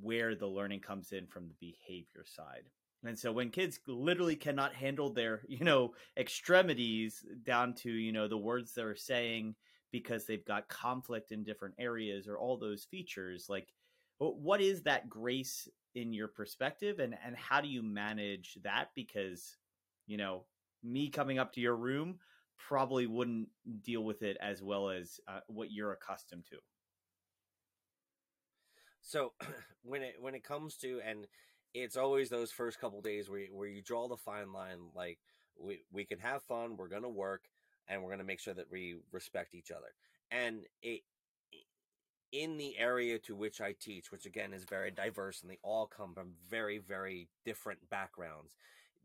where the learning comes in from the behavior side. And so when kids literally cannot handle their, you know, extremities down to, you know, the words they're saying because they've got conflict in different areas or all those features like what is that grace in your perspective? And and how do you manage that? Because you know me coming up to your room probably wouldn't deal with it as well as uh, what you're accustomed to. So when it when it comes to and it's always those first couple days where you, where you draw the fine line like we we can have fun we're going to work and we're going to make sure that we respect each other. And it, in the area to which I teach, which again is very diverse and they all come from very, very different backgrounds,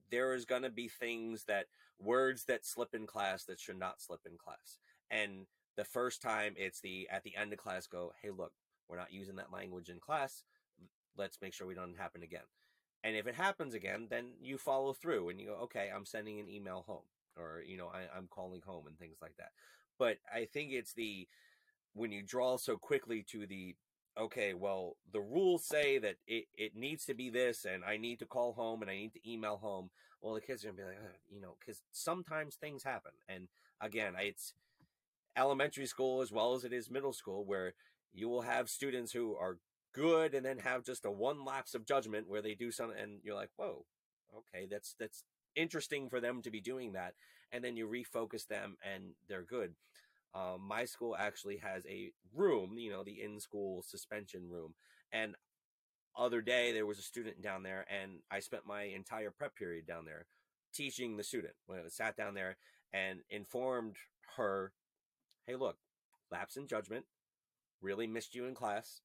there is going to be things that words that slip in class that should not slip in class. And the first time it's the at the end of class go, hey, look, we're not using that language in class. Let's make sure we don't happen again. And if it happens again, then you follow through and you go, okay, I'm sending an email home or you know I, i'm calling home and things like that but i think it's the when you draw so quickly to the okay well the rules say that it, it needs to be this and i need to call home and i need to email home well the kids are gonna be like you know because sometimes things happen and again it's elementary school as well as it is middle school where you will have students who are good and then have just a one lapse of judgment where they do something and you're like whoa okay that's that's interesting for them to be doing that. And then you refocus them and they're good. Um, my school actually has a room, you know, the in school suspension room. And other day there was a student down there and I spent my entire prep period down there teaching the student when I sat down there and informed her, Hey, look, lapse in judgment, really missed you in class,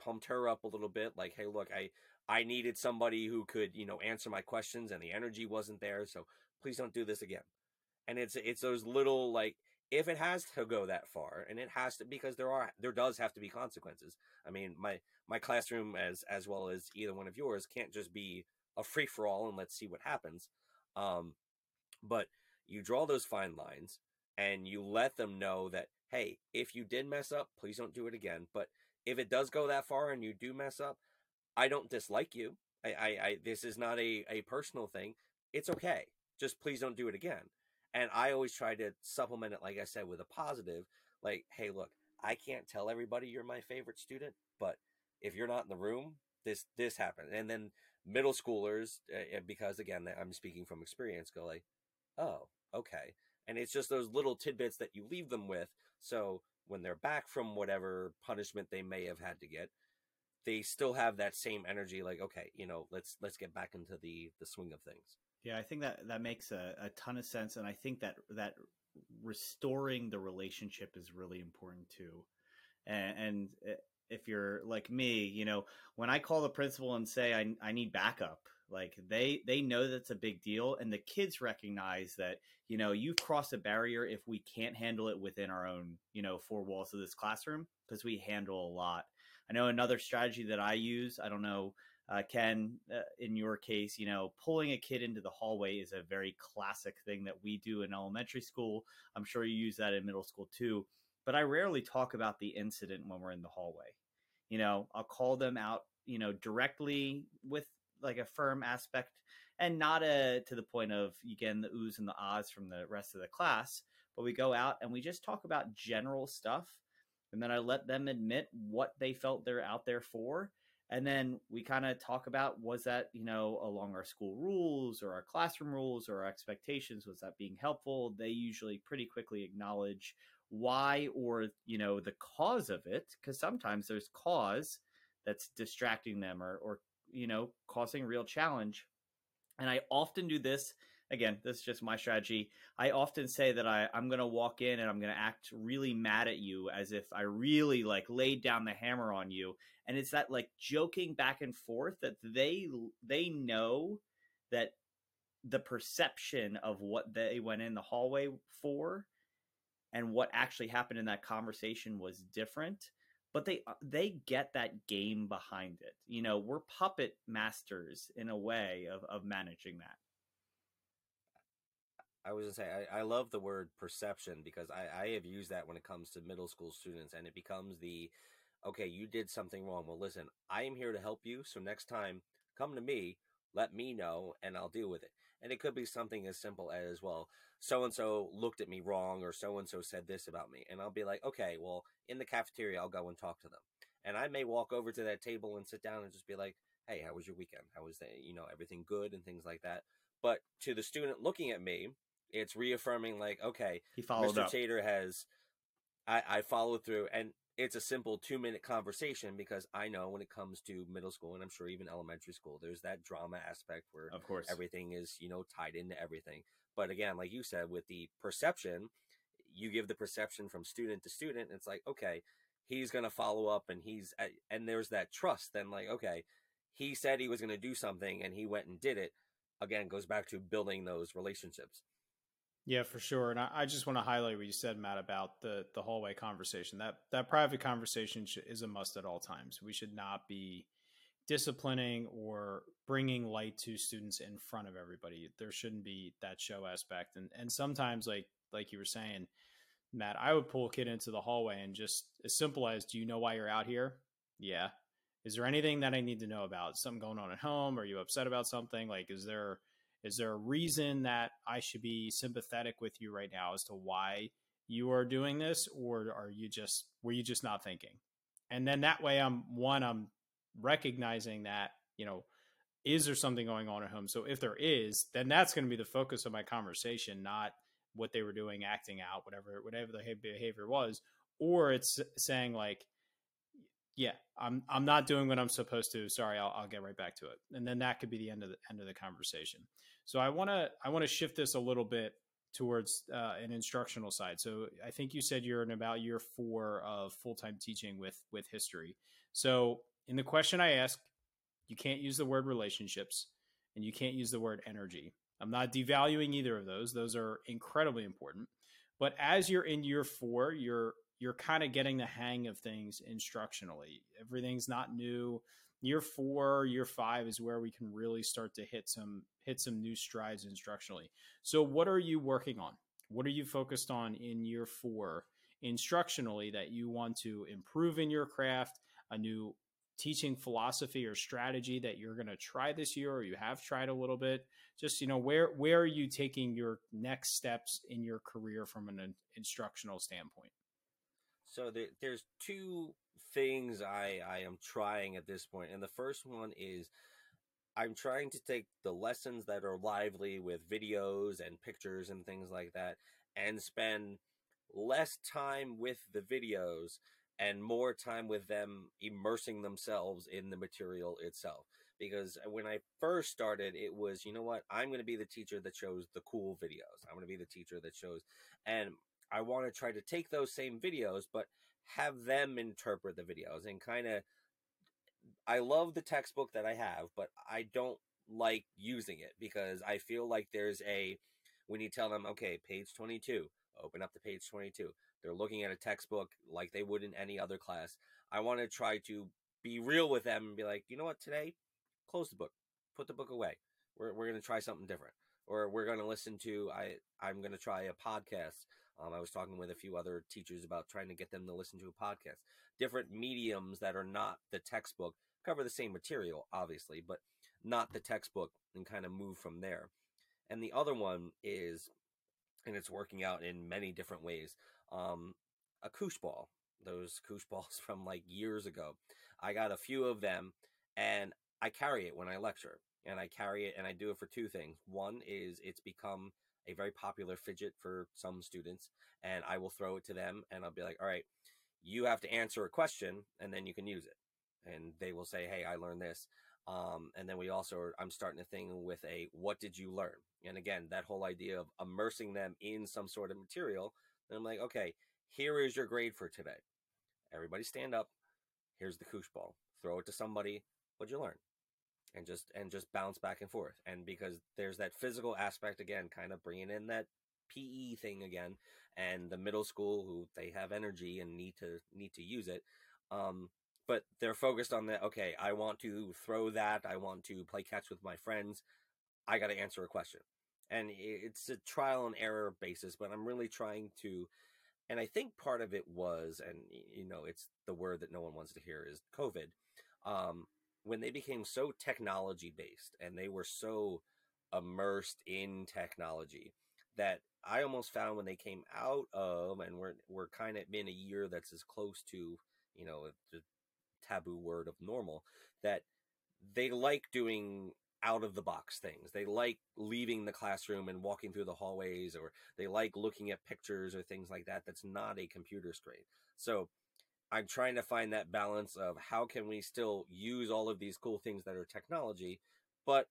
pumped her up a little bit. Like, Hey, look, I, I needed somebody who could, you know, answer my questions and the energy wasn't there. So please don't do this again. And it's, it's those little, like, if it has to go that far and it has to, because there are, there does have to be consequences. I mean, my, my classroom as, as well as either one of yours can't just be a free for all and let's see what happens. Um, but you draw those fine lines and you let them know that, Hey, if you did mess up, please don't do it again. But if it does go that far and you do mess up, I don't dislike you. I, I, I this is not a, a personal thing. It's okay. Just please don't do it again. And I always try to supplement it, like I said, with a positive. Like, hey, look, I can't tell everybody you're my favorite student, but if you're not in the room, this this happened. And then middle schoolers, uh, because again, I'm speaking from experience, go like, oh, okay. And it's just those little tidbits that you leave them with. So when they're back from whatever punishment they may have had to get, they still have that same energy like okay you know let's let's get back into the the swing of things. Yeah i think that that makes a, a ton of sense and i think that that restoring the relationship is really important too. And, and if you're like me you know when i call the principal and say i, I need backup like they they know that's a big deal and the kids recognize that you know you've crossed a barrier if we can't handle it within our own you know four walls of this classroom because we handle a lot I know another strategy that I use. I don't know Uh, Ken, uh, in your case, you know, pulling a kid into the hallway is a very classic thing that we do in elementary school. I'm sure you use that in middle school too. But I rarely talk about the incident when we're in the hallway. You know, I'll call them out, you know, directly with like a firm aspect and not a to the point of you getting the oohs and the ahs from the rest of the class. But we go out and we just talk about general stuff. And then I let them admit what they felt they're out there for and then we kind of talk about was that you know along our school rules or our classroom rules or our expectations was that being helpful they usually pretty quickly acknowledge why or you know the cause of it because sometimes there's cause that's distracting them or or you know causing real challenge and i often do this again, this is just my strategy. I often say that I, I'm going to walk in and I'm going to act really mad at you as if I really like laid down the hammer on you. And it's that like joking back and forth that they they know that the perception of what they went in the hallway for and what actually happened in that conversation was different but they uh, they get that game behind it you know we're puppet masters in a way of of managing that I was gonna say I, I love the word perception because I, I have used that when it comes to middle school students and it becomes the okay, you did something wrong. Well listen, I am here to help you, so next time come to me, let me know and I'll deal with it. And it could be something as simple as, well, so and so looked at me wrong or so and so said this about me. And I'll be like, okay, well, in the cafeteria I'll go and talk to them. And I may walk over to that table and sit down and just be like, Hey, how was your weekend? How was that? You know, everything good and things like that. But to the student looking at me, it's reaffirming like, okay, he followed Mr. up. Tatur has I, I followed through and it's a simple two minute conversation because I know when it comes to middle school and I'm sure even elementary school, there's that drama aspect where of course everything is, you know, tied into everything. But again, like you said, with the perception, you give the perception from student to student. It's like, okay, he's going to follow up and he's, eh, and there's that trust. Then like, okay, he said he was going to do something and he went and did it. Again, goes back to building those relationships. Yeah, for sure. And I, I, just want to highlight what you said, Matt, about the the hallway conversation. That that private conversation is a must at all times. We should not be disciplining or bringing light to students in front of everybody. There shouldn't be that show aspect. And and sometimes, like like you were saying, Matt, I would pull a kid into the hallway and just as simple as, "Do you know why you're out here?" Yeah. Is there anything that I need to know about? Something going on at home? Are you upset about something? Like, is there is there a reason that I should be sympathetic with you right now as to why you are doing this, or are you just were you just not thinking? And then that way, I'm one, I'm recognizing that you know is there something going on at home so if there is then that's going to be the focus of my conversation not what they were doing acting out whatever whatever the behavior was or it's saying like yeah i'm i'm not doing what i'm supposed to sorry i'll, I'll get right back to it and then that could be the end of the end of the conversation so I want to I want to shift this a little bit towards uh, an instructional side. So I think you said you're in about year four of full time teaching with with history. So in the question I asked, you can't use the word relationships and you can't use the word energy. I'm not devaluing either of those; those are incredibly important. But as you're in year four, you're you're kind of getting the hang of things instructionally. Everything's not new year four, year five is where we can really start to hit some hit some new strides instructionally. So, what are you working on? What are you focused on in year four instructionally that you want to improve in your craft? A new teaching philosophy or strategy that you're going to try this year or you have tried a little bit just you know where where are you taking your next steps in your career from an instructional standpoint so there, there's two things I, I am trying at this point. And the first one is I'm trying to take the lessons that are lively with videos and pictures and things like that and spend less time with the videos and more time with them immersing themselves in the material itself. Because when I first started, it was, you know what, I'm going to be the teacher that shows the cool videos. I'm going to be the teacher that shows, and I want to try to take those same videos, but have them interpret the videos and kind of I love the textbook that I have, but I don't like using it because I feel like there's a when you tell them, okay, page 22, open up to page 22. They're looking at a textbook like they would in any other class. I want to try to be real with them and be like, you know what, today, close the book, put the book away. We're we're gonna try something different, or we're gonna listen to I I'm gonna try a podcast. Um, I was talking with a few other teachers about trying to get them to listen to a podcast. Different mediums that are not the textbook cover the same material, obviously, but not the textbook, and kind of move from there. And the other one is, and it's working out in many different ways. Um, a koosh ball, those koosh balls from like years ago. I got a few of them, and I carry it when I lecture and I carry it and I do it for two things. One is it's become a very popular fidget for some students, and I will throw it to them and I'll be like, all right, you have to answer a question and then you can use it. And they will say, hey, I learned this. Um, and then we also, are, I'm starting a thing with a what did you learn? And again, that whole idea of immersing them in some sort of material. And I'm like, okay, here is your grade for today. Everybody stand up. Here's the koosh ball. Throw it to somebody. What'd you learn? And just and just bounce back and forth. And because there's that physical aspect again kind of bringing in that PE thing again and the middle school who they have energy and need to need to use it um but they're focused on that okay I want to throw that I want to play catch with my friends I got to answer a question. And it's a trial and error basis but I'm really trying to and I think part of it was and you know it's the word that no one wants to hear is covid um when they became so technology based and they were so immersed in technology that I almost found when they came out of and we're we're kind of in a year that's as close to you know the taboo word of normal that they like doing out of the box things. They like leaving the classroom and walking through the hallways or they like looking at pictures or things like that that's not a computer screen. So I'm trying to find that balance of how can we still use all of these cool things that are technology, but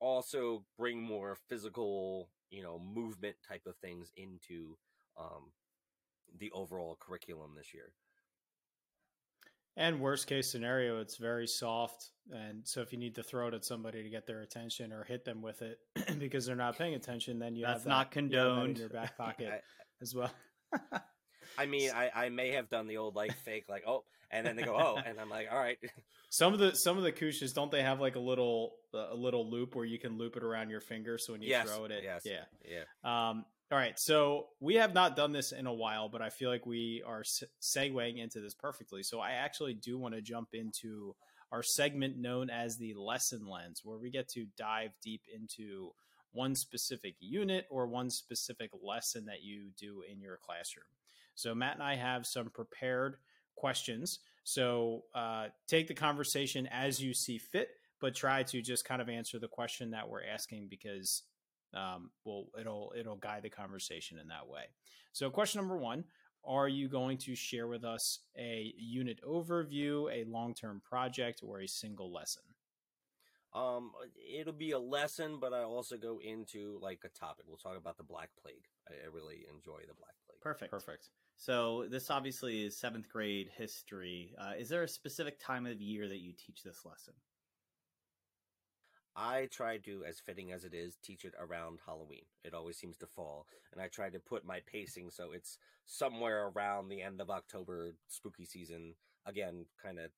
also bring more physical, you know, movement type of things into um, the overall curriculum this year. And worst case scenario, it's very soft. And so if you need to throw it at somebody to get their attention or hit them with it because they're not paying attention, then you That's have that, not you have condoned. in your back pocket I, as well. I mean, I, I may have done the old like fake, like, oh, and then they go, oh, and I'm like, all right. Some of the some of the kooshes don't they have like a little a little loop where you can loop it around your finger so when you Yes, throw it, it yes. yeah. Yeah. Um, all right, so we have not done this in a while, but I feel like we are se- segueing into this perfectly. So I actually do want to jump into our segment known as the lesson lens, where we get to dive deep into one specific unit or one specific lesson that you do in your classroom. So Matt and I have some prepared questions. So uh, take the conversation as you see fit, but try to just kind of answer the question that we're asking because um, well, it'll it'll guide the conversation in that way. So, question number one: Are you going to share with us a unit overview, a long term project, or a single lesson? Um, it'll be a lesson, but I also go into like a topic. We'll talk about the Black Plague. I, I really enjoy the Black Plague. Perfect. Perfect. So this obviously is seventh grade history. Uh, is there a specific time of year that you teach this lesson? I try to, as fitting as it is, teach it around Halloween. It always seems to fall, and I try to put my pacing so it's somewhere around the end of October, spooky season. Again, kind of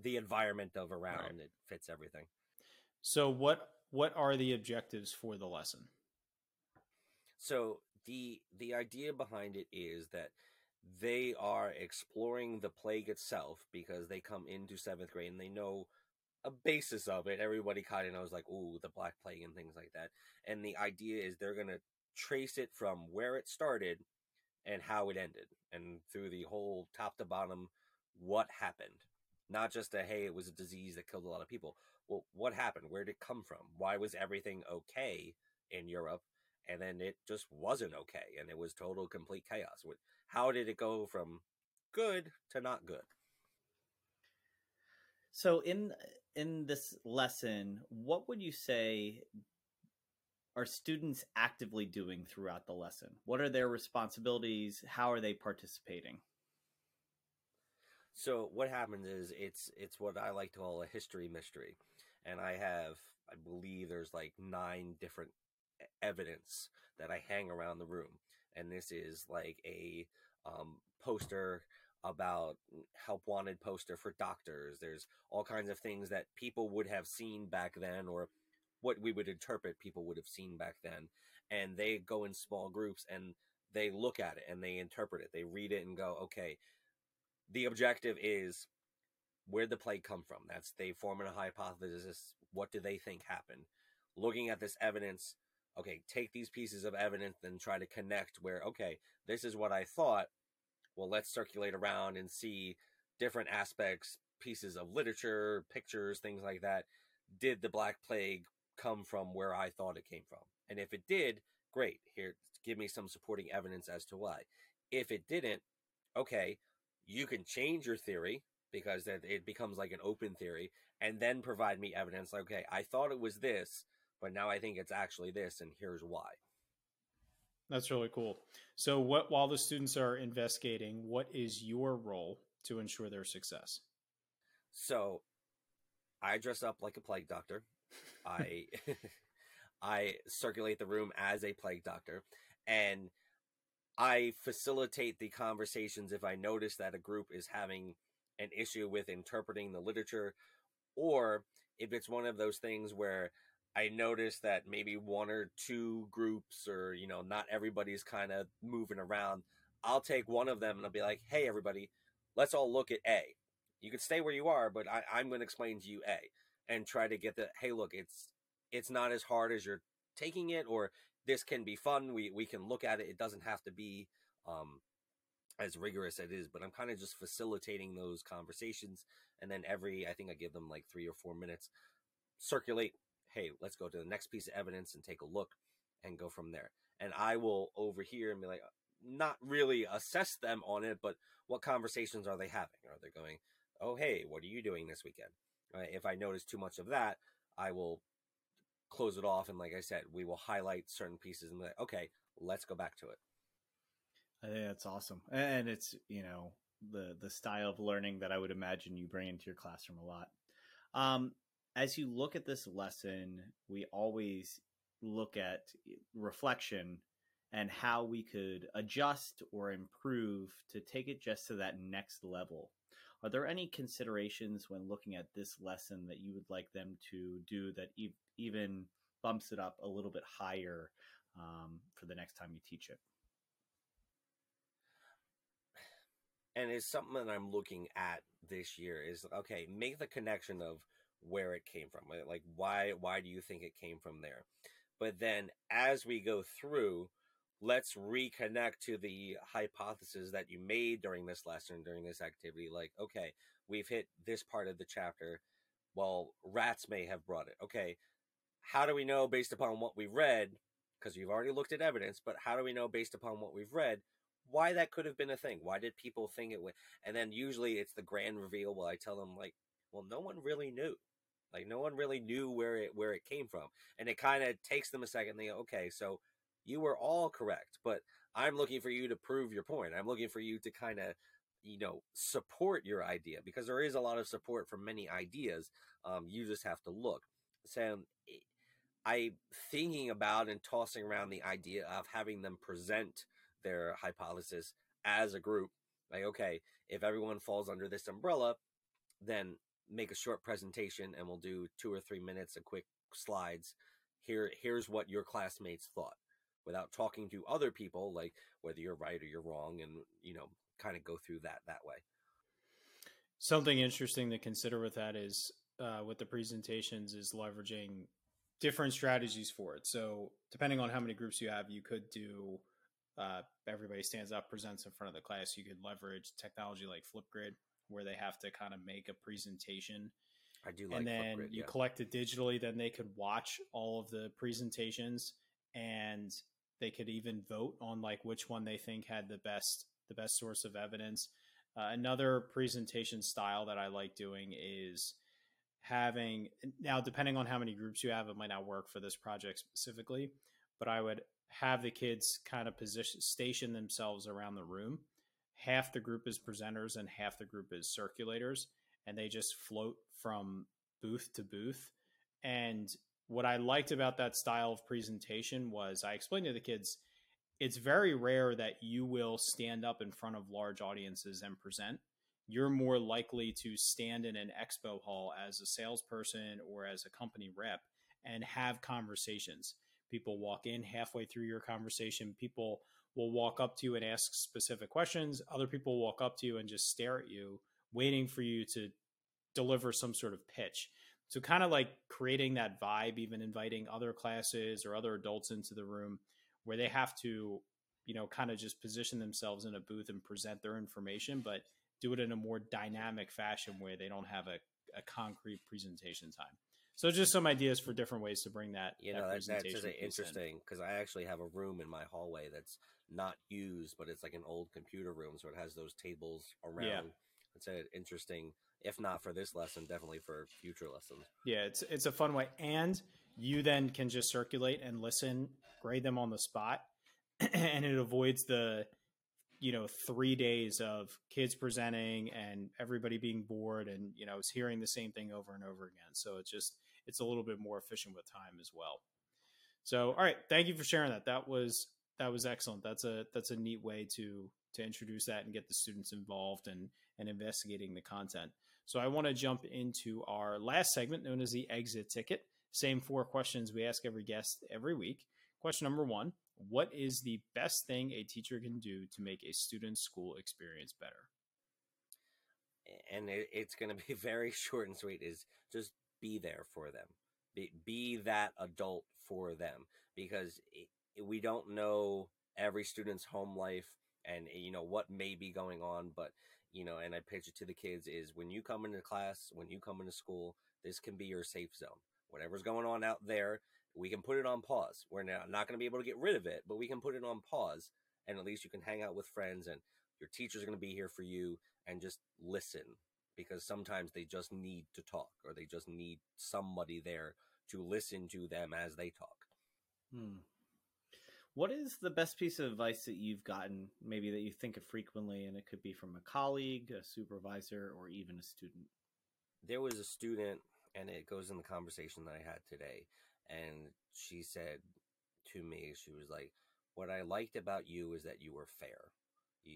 the environment of around Right. it fits everything. So, what what are the objectives for the lesson? So the the idea behind it is that they are exploring the plague itself because they come into seventh grade and they know a basis of it. Everybody kind of knows like, ooh, the Black Plague and things like that. And the idea is they're gonna trace it from where it started and how it ended, and through the whole top to bottom, what happened. Not just a hey, it was a disease that killed a lot of people. Well, what happened? Where did it come from? Why was everything okay in Europe? And then it just wasn't okay and it was total complete chaos how did it go from good to not good So in in this lesson, what would you say are students actively doing throughout the lesson? What are their responsibilities? How are they participating? so what happens is it's it's what i like to call a history mystery and i have i believe there's like nine different evidence that i hang around the room and this is like a um, poster about help wanted poster for doctors. There's all kinds of things that people would have seen back then, or what we would interpret people would have seen back then. And they go in small groups and they look at it and they interpret it. They read it and go, okay, the objective is where the plague come from. That's they form a hypothesis. What do they think happened? Looking at this evidence, okay, take these pieces of evidence and try to connect where, okay, this is what I thought. Well, let's circulate around and see different aspects, pieces of literature, pictures, things like that. Did the Black Plague come from where I thought it came from? And if it did, great. Here, give me some supporting evidence as to why. If it didn't, okay, you can change your theory because it becomes like an open theory and then provide me evidence like, okay, I thought it was this, but now I think it's actually this, and here's why. That's really cool. So, what while the students are investigating, what is your role to ensure their success? So, I dress up like a plague doctor. I I circulate the room as a plague doctor, and I facilitate the conversations if I notice that a group is having an issue with interpreting the literature, or if it's one of those things where I notice that maybe one or two groups or, you know, not everybody's kind of moving around, I'll take one of them and I'll be like, hey, everybody, let's all look at A. You can stay where you are, but I, I'm going to explain to you A and try to get the, hey, look, it's, it's not as hard as you're taking it, or this can be fun. We, we can look at it. It doesn't have to be, um, as rigorous as it is, but I'm kind of just facilitating those conversations. And then every, I think I give them like three or four minutes, circulate hey, let's go to the next piece of evidence and take a look and go from there. And I will overhear and be like, not really assess them on it, but what conversations are they having? Are they going, oh, hey, what are you doing this weekend? Right? If I notice too much of that, I will close it off. And like I said, we will highlight certain pieces and be like, okay, let's go back to it. I think that's awesome. And it's, you know, the the style of learning that I would imagine you bring into your classroom a lot. Um, as you look at this lesson, we always look at reflection and how we could adjust or improve to take it just to that next level. Are there any considerations when looking at this lesson that you would like them to do that e- even bumps it up a little bit higher um, for the next time you teach it? And it's something that I'm looking at this year is okay, make the connection of where it came from. Uh, like why why do you think it came from there? But then as we go through, let's reconnect to the hypothesis that you made during this lesson, during this activity. Like, okay, we've hit this part of the chapter. Well, rats may have brought it. Okay, how do we know based upon what we read? Because you've already looked at evidence, but how do we know based upon what we've read why that could have been a thing? Why did people think it would? And then usually it's the grand reveal where I tell them like, well, no one really knew. Like no one really knew where it where it came from, and it kind of takes them a second. They go, okay, so you were all correct, but I'm looking for you to prove your point. I'm looking for you to kind of you know support your idea because there is a lot of support for many ideas. Um, you just have to look. So I thinking about and tossing around the idea of having them present their hypothesis as a group. Like, okay, if everyone falls under this umbrella, then make a short presentation and we'll do two or three minutes of quick slides. Here, here's what your classmates thought without talking to other people, like whether you're right or you're wrong, and you know, kind of go through that that way. Something interesting to consider with that is uh, with the presentations is leveraging different strategies for it. So depending on how many groups you have, you could do uh, everybody stands up, presents in front of the class. You could leverage technology like Flipgrid, where they have to kind of make a presentation. I do like and then Flipgrid, you yeah. collect it digitally. Then they could watch all of the presentations, and they could even vote on like which one they think had the best the best source of evidence. Uh, another presentation style that I like doing is having now depending on how many groups you have, it might not work for this project specifically, but I would have the kids kind of position station themselves around the room half the group is presenters and half the group is circulators and they just float from booth to booth and what i liked about that style of presentation was i explained to the kids it's very rare that you will stand up in front of large audiences and present. You're more likely to stand in an expo hall as a salesperson or as a company rep and have conversations. People walk in halfway through your conversation. People will walk up to you and ask specific questions. Other people walk up to you and just stare at you, waiting for you to deliver some sort of pitch. So, kind of like creating that vibe, even inviting other classes or other adults into the room where they have to, you know, kind of just position themselves in a booth and present their information, but do it in a more dynamic fashion where they don't have a, a concrete presentation time. So just some ideas for different ways to bring that. You that know, that's, that's just interesting because I actually have a room in my hallway that's not used, but it's like an old computer room, so it has those tables around. Yeah. It's a interesting, if not for this lesson, definitely for future lessons. Yeah, it's it's a fun way, and you then can just circulate and listen, grade them on the spot, and it avoids the you know three days of kids presenting and everybody being bored and you know it's hearing the same thing over and over again. So it's just it's a little bit more efficient with time as well. So all right, thank you for sharing that. That was that was excellent. That's a that's a neat way to to introduce that and get the students involved and and investigating the content. So I want to jump into our last segment known as the exit ticket. Same four questions we ask every guest every week. Question number 1, what is the best thing a teacher can do to make a student's school experience better? And it, it's going to be very short and sweet. Is just be there for them. Be, be that adult for them because it, we don't know every student's home life and eh, you know what may be going on but you know and i pitch it to the kids is when you come into class when you come into school this can be your safe zone whatever's going on out there we can put it on pause we're not going to be able to get rid of it but we can put it on pause and at least you can hang out with friends and your teacher's are going to be here for you and just listen because sometimes they just need to talk or they just need somebody there to listen to them as they talk Hmm. What is the best piece of advice that you've gotten, maybe that you think of frequently, and it could be from a colleague, a supervisor, or even a student? there was a student and it goes in the conversation that i had today and she said to me she was like what i liked about you is that you were fair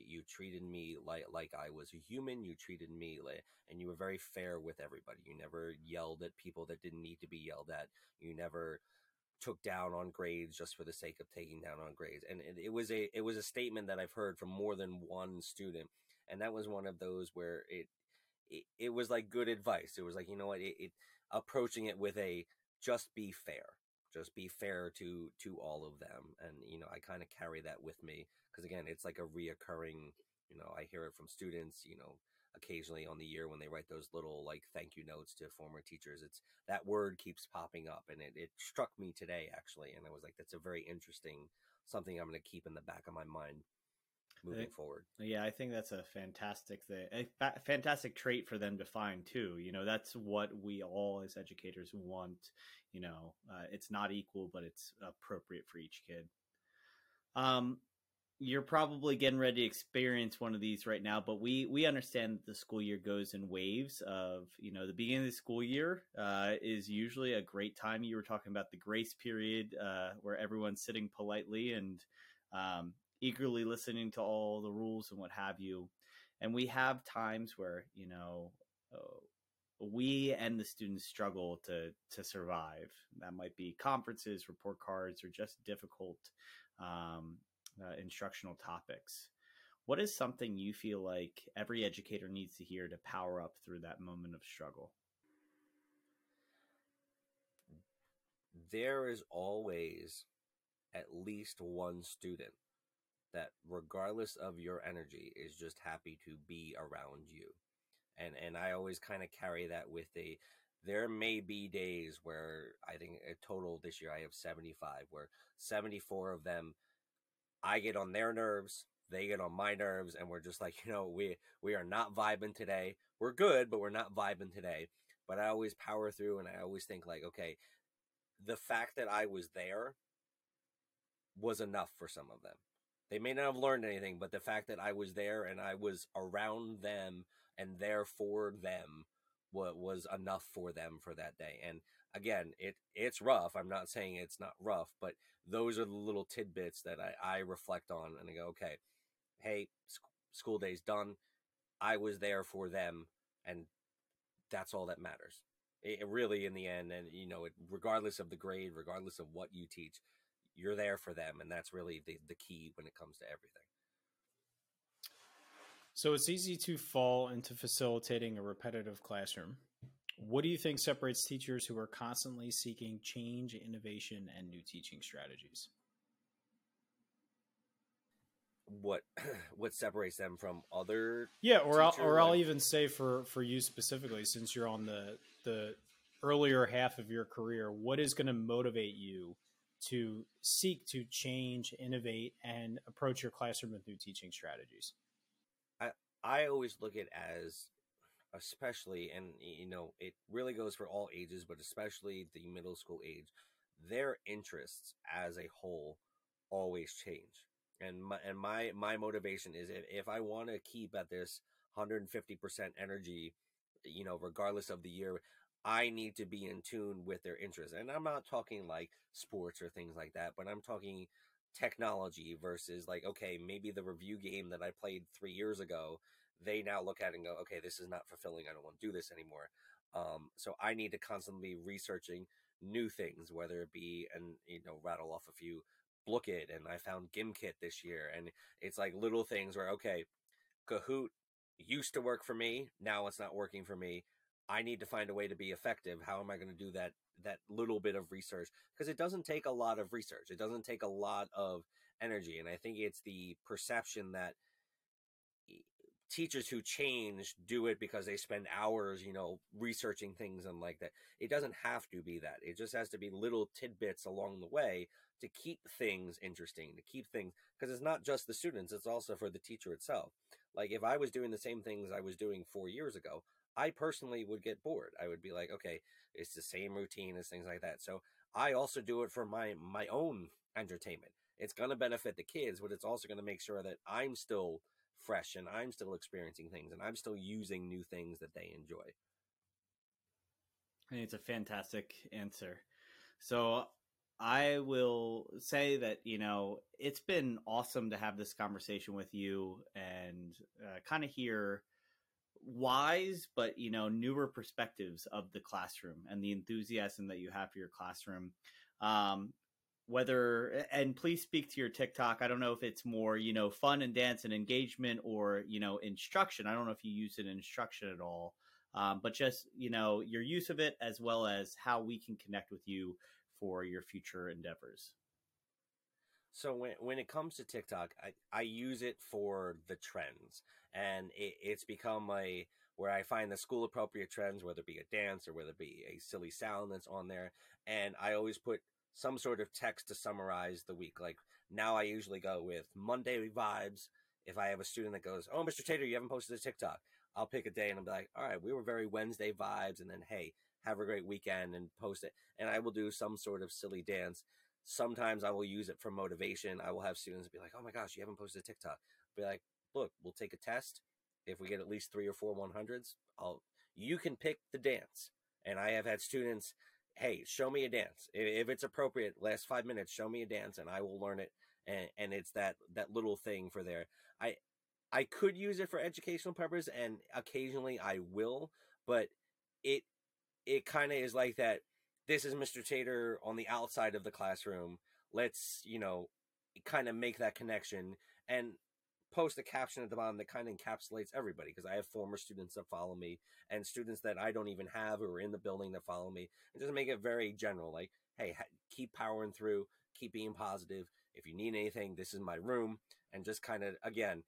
you, treated me like like i was a human you treated me like and you were very fair with everybody you never yelled at people that didn't need to be yelled at you never took down on grades just for the sake of taking down on grades and it, it was a it was a statement that i've heard from more than one student and that was one of those where it it, it was like good advice. It was like, you know what, it, it approaching it with a just be fair. Just be fair to to all of them. And you know, I kind of carry that with me because again, it's like a reoccurring, you know, I hear it from students, you know, occasionally on the year when they write those little like thank you notes to former teachers. It's that word keeps popping up and it, it struck me today actually. And I was like, that's a very interesting something I'm going to keep in the back of my mind moving think- forward. Yeah, I think that's a fantastic thing, a fa- fantastic trait for them to find too. You know, that's what we all as educators want. You know, uh, it's not equal, but it's appropriate for each kid. Um, you're probably getting ready to experience one of these right now, but we we understand that the school year goes in waves. Of you know, the beginning of the school year uh, is usually a great time. You were talking about the grace period uh, where everyone's sitting politely and um, eagerly listening to all the rules and what have you. And we have times where you know uh, we and the students struggle to to survive. That might be conferences, report cards, or just difficult um, uh, instructional topics. What is something you feel like every educator needs to hear to power up through that moment of struggle? there is always at least one student that regardless of your energy is just happy to be around you and and i always kind of carry that with a there may be days where i think a total this year i have 75 where 74 of them i get on their nerves they get on my nerves and we're just like you know we we are not vibing today we're good but we're not vibing today but i always power through and i always think like okay the fact that I was there was enough for some of them. They may not have learned anything, but the fact that I was there and I was around them and there for them what was enough for them for that day. And again, it it's rough. I'm not saying it's not rough, but those are the little tidbits that I, I reflect on and I go, okay, hey, sc- school day's done. I was there for them, and that's all that matters. It, it really, in the end, and you know, it, regardless of the grade, regardless of what you teach, you're there for them, and that's really the the key when it comes to everything. So it's easy to fall into facilitating a repetitive classroom. What do you think separates teachers who are constantly seeking change, innovation, and new teaching strategies? What what separates them from other? Yeah, or I'll, or I'll even say for for you specifically, since you're on the the earlier half of your career, what is going to motivate you to seek to change, innovate, and approach your classroom with new teaching strategies? I I always look at as especially and you know it really goes for all ages but especially the middle school age their interests as a whole always change. And my and my my motivation is if, if i want to keep at this 150% energy you know regardless of the year i need to be in tune with their interests. And i'm not talking like sports or things like that but i'm talking technology versus like okay maybe the review game that i played three years ago they now look at and go okay this is not fulfilling i don't want to do this anymore. Um, so i need to constantly be researching new things whether it be and you know rattle off a few Blooket and i found Gimkit this year and it's like little things where okay kahoot used to work for me now it's not working for me i need to find a way to be effective how am i going to do that that little bit of research? Because it doesn't take a lot of research it doesn't take a lot of energy and i think it's the perception that teachers who change do it because they spend hours you know researching things and like that. It doesn't have to be that. It just has to be little tidbits along the way to keep things interesting to keep things because it's not just the students it's also for the teacher itself. Like if i was doing the same things i was doing four years ago i personally would get bored. I would be like okay it's the same routine as things like that. So i also do it for my my own entertainment. It's going to benefit the kids but it's also going to make sure that i'm still fresh and i'm still experiencing things and i'm still using new things that they enjoy it's a fantastic answer. So I will say that, you know, it's been awesome to have this conversation with you and uh, kind of hear wise, but, you know, newer perspectives of the classroom and the enthusiasm that you have for your classroom. Um, whether and please speak to your TikTok. I don't know if it's more, you know, fun and dance and engagement or, you know, instruction. I don't know if you use it in instruction at all um, but just you know your use of it as well as how we can connect with you for your future endeavors So when when it comes to TikTok, I, I use it for the trends, and it, it's become a where I find the school appropriate trends, whether it be a dance or whether it be a silly sound that's on there, and I always put some sort of text to summarize the week. Like now, I usually go with Monday vibes. If I have a student that goes, "Oh, Mr. Tatur, you haven't posted a TikTok," I'll pick a day and I'll be like, "All right, we were very Wednesday vibes," and then hey, have a great weekend and post it, and I will do some sort of silly dance sometimes I will use it for motivation. I will have students be like, "Oh my gosh, you haven't posted a TikTok." Be like, "Look, we'll take a test. If we get at least three or four 100s, I'll you can pick the dance." And I have had students, "Hey, show me a dance. If it's appropriate, last five minutes, show me a dance, and I will learn it." And and it's that that little thing for there. I I could use it for educational purpose, and occasionally I will, but it it kind of is like that this is Mr. Tatur on the outside of the classroom. Let's, you know, kind of make that connection and post a caption at the bottom that kind of encapsulates everybody because I have former students that follow me and students that I don't even have who are in the building that follow me and just make it very general like hey keep powering through keep being positive if you need anything this is my room and just kind of again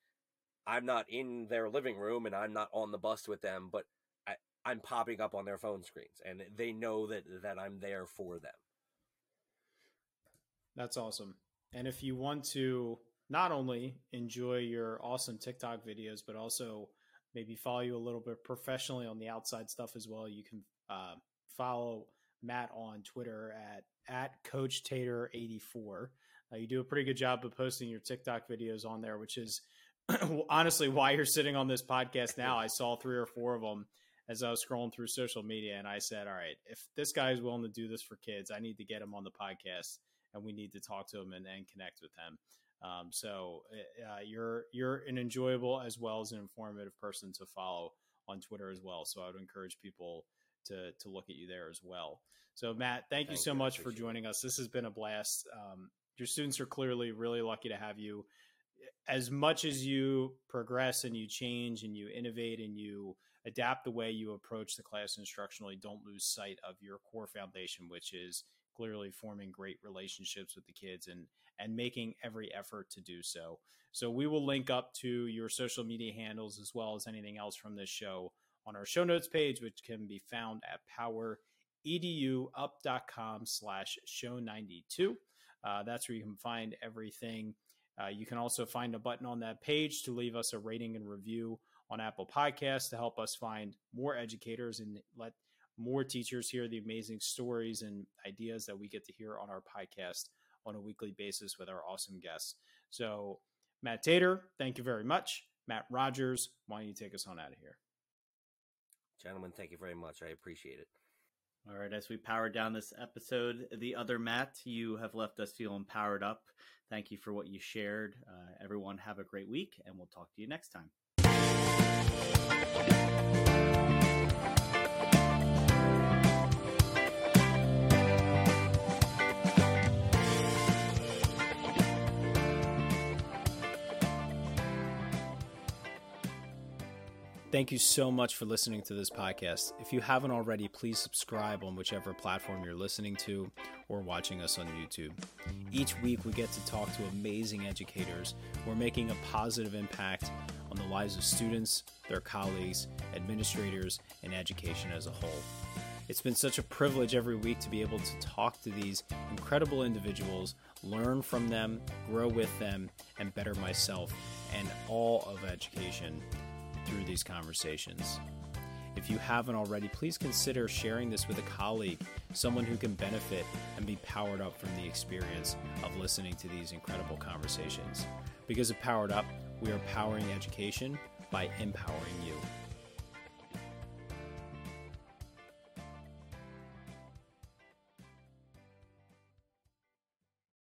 I'm not in their living room and I'm not on the bus with them but I, I'm popping up on their phone screens and they know that that I'm there for them That's awesome. And if you want to not only enjoy your awesome TikTok videos, but also maybe follow you a little bit professionally on the outside stuff as well, you can uh, follow Matt on Twitter at at Coach Tatur eighty four. Uh, you do a pretty good job of posting your TikTok videos on there, which is honestly why you're sitting on this podcast now. I saw three or four of them, as I was scrolling through social media, and I said, "All right, if this guy is willing to do this for kids, I need to get him on the podcast, and we need to talk to him and, and connect with him." Um, so uh, you're you're an enjoyable as well as an informative person to follow on Twitter as well. So I would encourage people to to look at you there as well. So Matt, thank, thank you so you. much for joining us. This has been a blast. Um, your students are clearly really lucky to have you. As much as you progress and you change and you innovate and you adapt the way you approach the class instructionally, don't lose sight of your core foundation, which is clearly forming great relationships with the kids and and making every effort to do so. So we will link up to your social media handles as well as anything else from this show on our show notes page, which can be found at powereduup.com slash show 92. Uh, that's where you can find everything. Uh, you can also find a button on that page to leave us a rating and review on Apple Podcasts to help us find more educators and let more teachers hear the amazing stories and ideas that we get to hear on our podcast on a weekly basis with our awesome guests. So, Matt Tatur, thank you very much. Matt Rogers, why don't you take us on out of here? Gentlemen, thank you very much. I appreciate it. All right, as we power down this episode, the other Matt, you have left us feeling powered up. Thank you for what you shared. Uh, everyone, have a great week, and we'll talk to you next time. Thank you so much for listening to this podcast. If you haven't already, please subscribe on whichever platform you're listening to or watching us on YouTube. Each week, we get to talk to amazing educators who are making a positive impact on the lives of students, their colleagues, administrators, and education as a whole. It's been such a privilege every week to be able to talk to these incredible individuals, learn from them, grow with them, and better myself and all of education through these conversations. If you haven't already, please consider sharing this with a colleague, someone who can benefit and be powered up from the experience of listening to these incredible conversations. Because of Powered Up, we are powering education by empowering you.